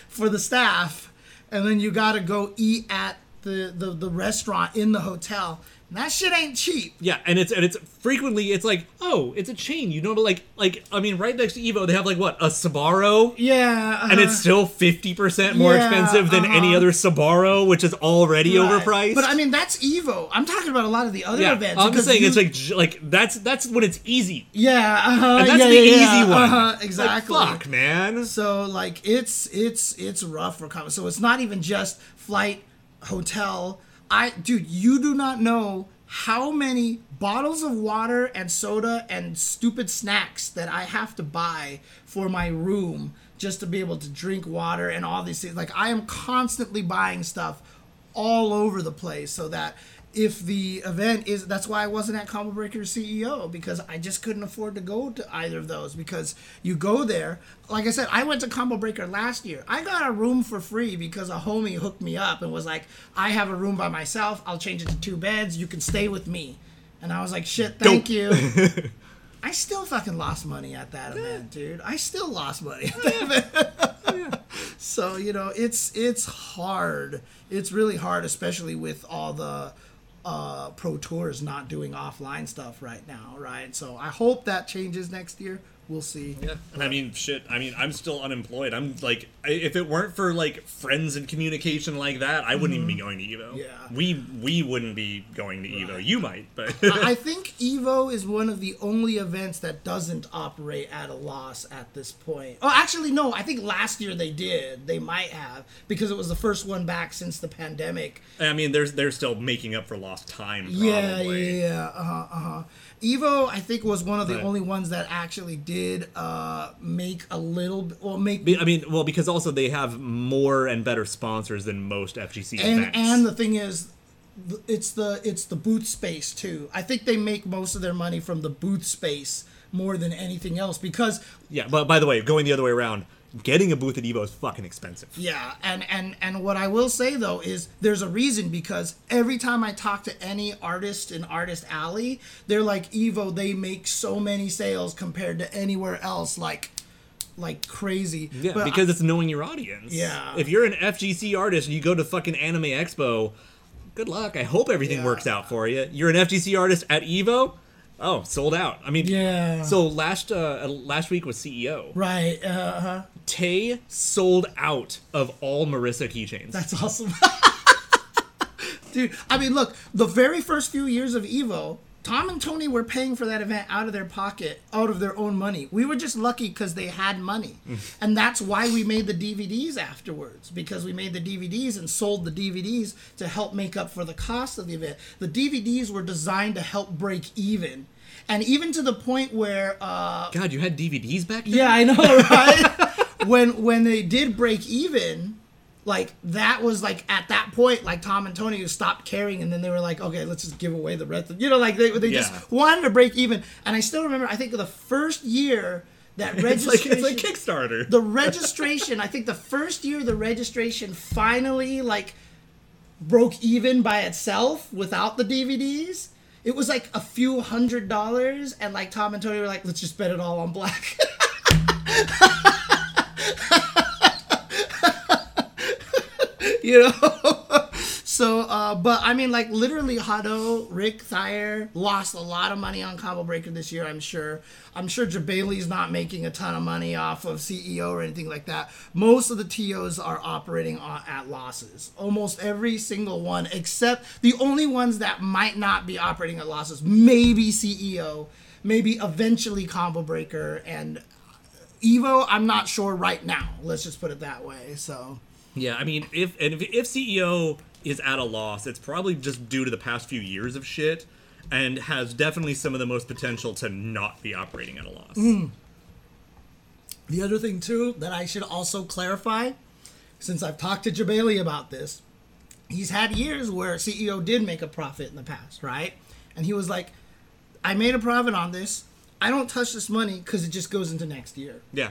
for the staff. And then you got to go eat at the, the the restaurant in the hotel. And that shit ain't cheap.
Yeah, and it's and it's frequently it's like oh it's a chain you know like like I mean right next to Evo they have like what a Sbarro
Yeah,
and
uh-huh.
it's still fifty percent more
Yeah,
expensive than any
uh-huh.
other Sbarro which is already
Right.
overpriced.
But I mean, that's Evo. I'm talking about a lot of the other
yeah,
events.
I'm just saying
you-
it's like like that's that's when it's easy.
yeah, uh-huh,
And that's
yeah,
the easy one.
Uh-huh,
Like,
exactly.
fuck, man.
So like it's it's it's rough for com- so it's not even just flight, hotel. I dude, you do not know how many bottles of water and soda and stupid snacks that I have to buy for my room just to be able to drink water and all these things. Like I am constantly buying stuff all over the place so that if the event is that's why I wasn't at Combo Breaker CEO because I just couldn't afford to go to either of those because you go there. Like I said I went to Combo Breaker last year. I got a room for free because a homie hooked me up and was like I have a room by myself. I'll change it to two beds. You can stay with me. And I was like shit thank
Dope.
you. I still fucking lost money at that event dude. I still lost money at that event. So you know, it's it's hard. It's really hard, especially with all the uh, pro Tour is not doing offline stuff right now, right? So I hope that changes next year. We'll see.
Yeah, and I mean, shit. I mean, I'm still unemployed. I'm like, I- if it weren't for like friends and communication like that, I wouldn't even be going to Evo.
Mm-hmm. Yeah.
we we wouldn't be going to Evo. You might, but
I think Evo is one of the only events that doesn't operate at a loss at this point. Oh, actually, no. I think last year they did. They might have because it was the first one back since the pandemic.
I mean, there's they're still making up for lost time. Probably.
Yeah, yeah, yeah. Uh huh. Uh huh. Evo, I think, was one of the
Right.
only ones that actually did uh, make a little. Well, make
I mean, well, because also they have more and better sponsors than most FGC
and
events.
and the thing is it's the it's the booth space too i think they make most of their money from the booth space more than anything else because
yeah, but by the way, going the other way around, getting a booth at Evo is fucking expensive.
yeah and and and what i will say though is there's a reason because every time i talk to any artist in artist alley they're like evo they make so many sales compared to anywhere else like like crazy
Yeah,
But
because it's knowing your audience.
Yeah.
If you're an FGC artist and you go to fucking Anime Expo, good luck. I hope everything
Yeah.
works out for you. You're an FGC artist at Evo. Oh, sold out. I mean,
Yeah.
So last uh, last week was CEO.
right uh-huh
Tay sold out of all Marissa keychains.
That's awesome. Dude, I mean, look, the very first few years of Evo, Tom and Tony were paying for that event out of their pocket, out of their own money. We were just lucky because they had money. and that's why we made the DVDs afterwards, because we made the DVDs and sold the DVDs to help make up for the cost of the event. The DVDs were designed to help break even. And even to the point where uh,
God, you had DVDs back then.
yeah, I know, right? when when they did break even, like that was like at that point, like Tom and Tony stopped caring, and then they were like, okay, let's just give away the rest. Of, you know, like they they
Yeah.
just wanted to break even. And I still remember, I think the first year that
It's like
registration,
it's like Kickstarter.
the registration. I think the first year the registration finally like broke even by itself without the DVDs. It was like a few hundred dollars, and like Tom and Tony were like, "Let's just bet it all on black." you know. so, uh, but I mean, like literally, Hado, Rick Thiher lost a lot of money on Combo Breaker this year. I'm sure. I'm sure Jebailey's not making a ton of money off of CEO or anything like that. Most of the TOs are operating on, at losses. Almost every single one, except the only ones that might not be operating at losses, maybe CEO, maybe eventually Combo Breaker, and Evo. I'm not sure right now. Let's just put it that way. So.
Yeah, I mean, if and if, if CEO is at a loss, it's probably just due to the past few years of shit, and has definitely some of the most potential to not be operating at a loss. Hmm.
The other thing too that I should also clarify, since I've talked to Jebailey about this, he's had years where CEO did make a profit in the past, right? And he was like, "I made a profit on this. I don't touch this money because it just goes into next year,
Yeah,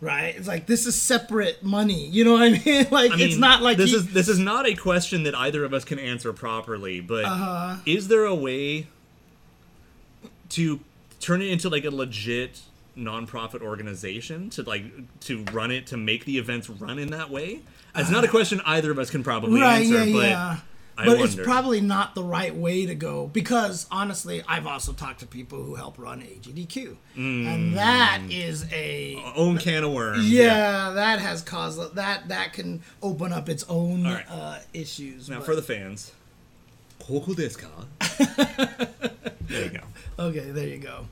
right? It's like this is separate money. You know what I mean? like
I mean,
it's not like
this
he-
is this is not a question that either of us can answer properly. But
Uh-huh.
is there a way to turn it into like a legit nonprofit organization to like to run it to make the events run in that way? It's not a question either of us can probably
right,
answer.
yeah,
but
yeah. But
wonder.
it's probably not the right way to go because honestly, I've also talked to people who help run AGDQ,
mm.
and that is a
own can of worms.
Yeah, yeah, that has caused that that can open up its own
right.
uh, issues.
Now
but.
for the fans, there you go.
Okay, there you go.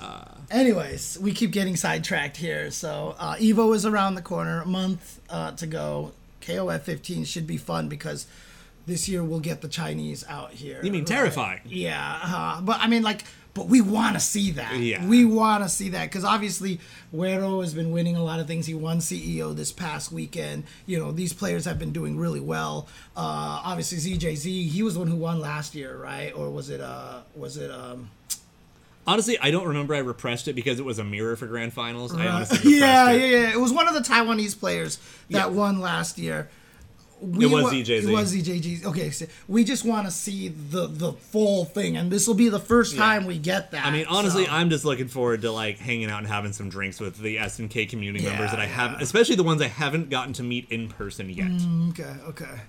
Uh,
Anyways, we keep getting sidetracked here. So uh, Evo is around the corner, a month uh, to go. KOF 15 should be fun because this year we'll get the Chinese out here.
You mean
right?
terrifying?
Yeah, uh, but I mean, like, but we want to see that.
Yeah.
We want to see that because obviously Guero has been winning a lot of things. He won CEO this past weekend. You know, these players have been doing really well. Uh, obviously ZJZ, he was the one who won last year, right? Or was it? Uh, was it? Um,
Honestly, I don't remember. I repressed it because it was a mirror for grand finals. I honestly
yeah,
it.
yeah, yeah. It was one of the Taiwanese players that
Yeah.
won last year. We
It was
wa-
ZJZ.
It was ZJG. Okay, so we just want to see the the full thing, and this will be the first time we get that.
I mean, honestly,
so-
I'm just looking forward to like hanging out and having some drinks with the SNK community
Yeah,
members that I have,
yeah.
especially the ones I haven't gotten to meet in person yet.
Okay, okay.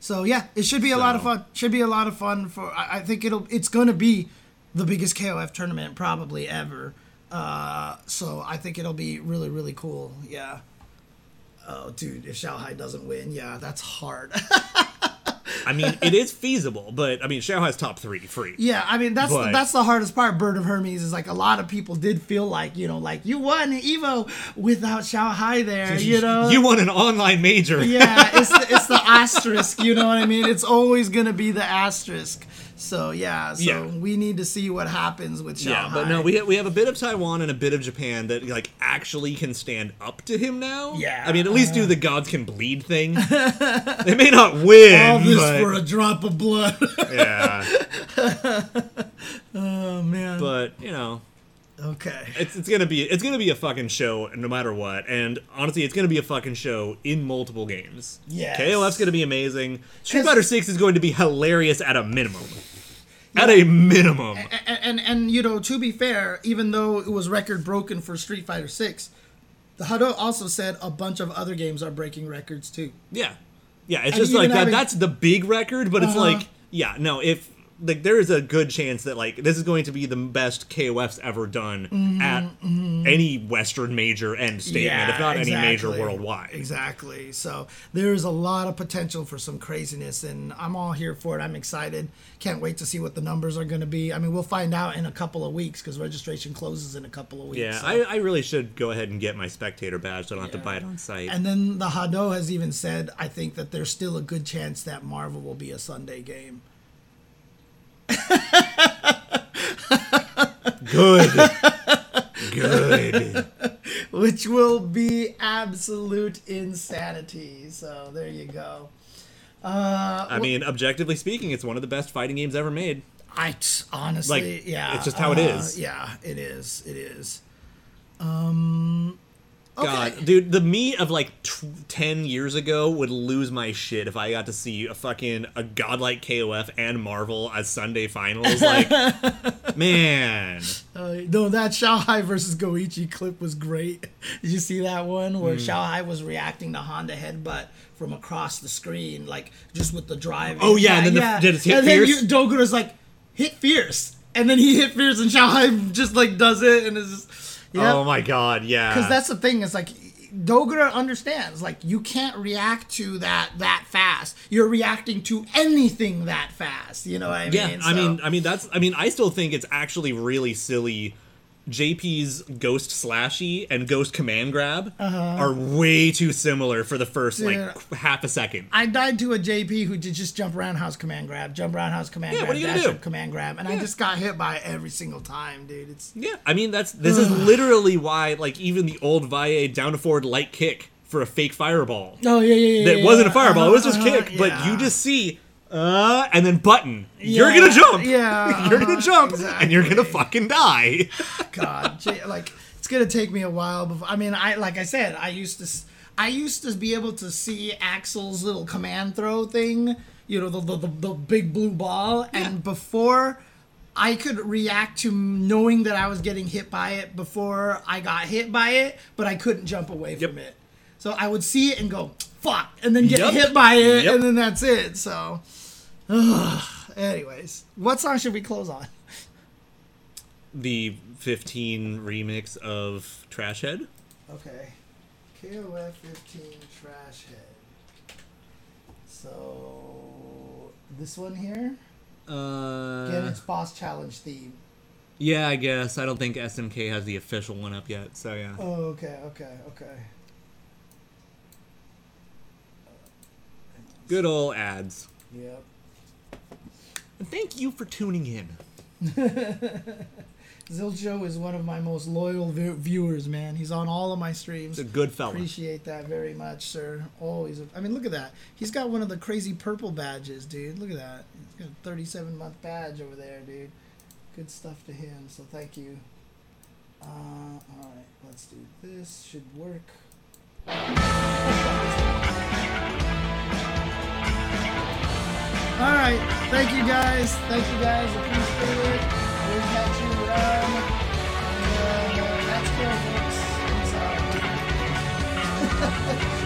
So yeah, it should be a lot of fun. Should be a lot of fun for. I, I think it'll. It's gonna be the biggest KOF tournament probably ever. Uh, so I think it'll be really really cool. Yeah. Oh, dude, if Xiaohai doesn't win, yeah, that's hard.
I mean, it is feasible, but I mean, Xiaohai's top three free.
yeah, I mean that's
But-
that's the hardest part. Bird of Hermes is like a lot of people did feel like you know like you won Evo without Xiaohai there. You know.
you won an online major.
yeah, it's the, it's the asterisk. You know what I mean? It's always gonna be the asterisk. So yeah, so
Yeah.
we need to see what happens with Xiaohai.
Yeah, but no, we ha- we have a bit of Taiwan and a bit of Japan that like actually can stand up to him now.
Yeah.
I mean, at least do the gods can bleed thing. they may not win,
all this
but
for a drop of blood.
yeah.
oh man.
But you know,
okay.
it's it's gonna be it's gonna be a fucking show no matter what. And honestly, it's gonna be a fucking show in multiple games.
Yeah.
KOF's gonna be amazing. Street Fighter Six is going to be hilarious at a minimum. At a minimum.
And, and and you know, to be fair, even though it was record broken for Street Fighter Six, the Hado also said a bunch of other games are breaking records too.
Yeah, yeah. It's
And
just like that.
having-
That's the big record, but it's
Uh-huh.
like, yeah, no. If like there is a good chance that like this is going to be the best KOF's ever done
Mm-hmm,
at any Western major end statement, if not any major worldwide.
Exactly. So there is a lot of potential for some craziness, and I'm all here for it. I'm excited. Can't wait to see what the numbers are going to be. I mean, we'll find out in a couple of weeks because registration closes in a couple of weeks.
Yeah,
so-
I, I really should go ahead and get my spectator badge so I don't have to buy it on site.
and then the Hado has even said, I think that there's still a good chance that Marvel will be a Sunday game.
Good. Good.
which will be absolute insanity. So there you go. Uh,
I mean, objectively speaking, it's one of the best fighting games ever made.
I t- honestly,
Like,
yeah,
it's just how it
uh,
is.
Yeah, it is. It is. Um. Okay.
God, dude, the me of like t- ten years ago would lose my shit if I got to see a fucking a godlike KOF and Marvel as Sunday finals. Like, man,
Uh, no, that Xiaohai versus Goichi clip was great. Did you see that one where. Xiaohai was reacting to Honda headbutt from across the screen, like just with the drive?
Oh, yeah, and then the- did it hit
and then
fierce?
you, Dogura's like hit fierce, and then he hit fierce, and Xiaohai just like does it, and it's just yeah.
oh my god, yeah.
because that's the thing is like Dogura understands like you can't react to that that fast. You're reacting to anything that fast. You know what I
yeah.
mean?
I
So-
mean, I mean that's. I mean, I still think it's actually really silly. JP's Ghost Slashy and Ghost Command Grab are way too similar for the first like
Uh-huh.
Half a second.
I died to a JP who did just jump roundhouse command grab, jump roundhouse command
Yeah,
grab,
what are you gonna do?
command grab, and I just got hit by it every single time, dude. It's
Yeah, I mean that's this is literally why like even the old Valle down to forward light kick for a fake fireball
oh yeah yeah yeah.
that wasn't a fireball, it was just
Uh-huh,
kick, but you just see uh and then button. You're gonna jump.
Yeah,
You're gonna jump and you're gonna fucking die.
God, like it's gonna take me a while. Before, I mean, I like I said, I used to, I used to be able to see Axel's little command throw thing. You know, the the, the, the big blue ball, and before. I could react to knowing that I was getting hit by it before I got hit by it, but I couldn't jump away
Yep.
from it. So I would see it and go, fuck, and then get
Yep.
hit by it,
Yep.
and then that's it. So, anyways, what song should we close on?
the 15 remix of Trash Head.
Okay. KOF 15 trash head. So this one here,
Uh,
it's boss challenge theme.
yeah, I guess. I don't think SNK has the official one up yet, so yeah.
Oh, okay, okay, okay.
Good old ads.
Yep.
And thank you for tuning in.
Zilcho is one of my most loyal vi- viewers, man. He's on all of my streams.
He's a good fella.
Appreciate that very much, sir. Always. I mean, look at that. He's got one of the crazy purple badges, dude. Look at that. He's got a 37 month badge over there, dude. Good stuff to him. So thank you. Uh, all right, let's do this. Should work. All right. Thank you guys. Thank you guys. Appreciate it. We'll catch you um, around. And, uh, that's fair, folks. I'm sorry.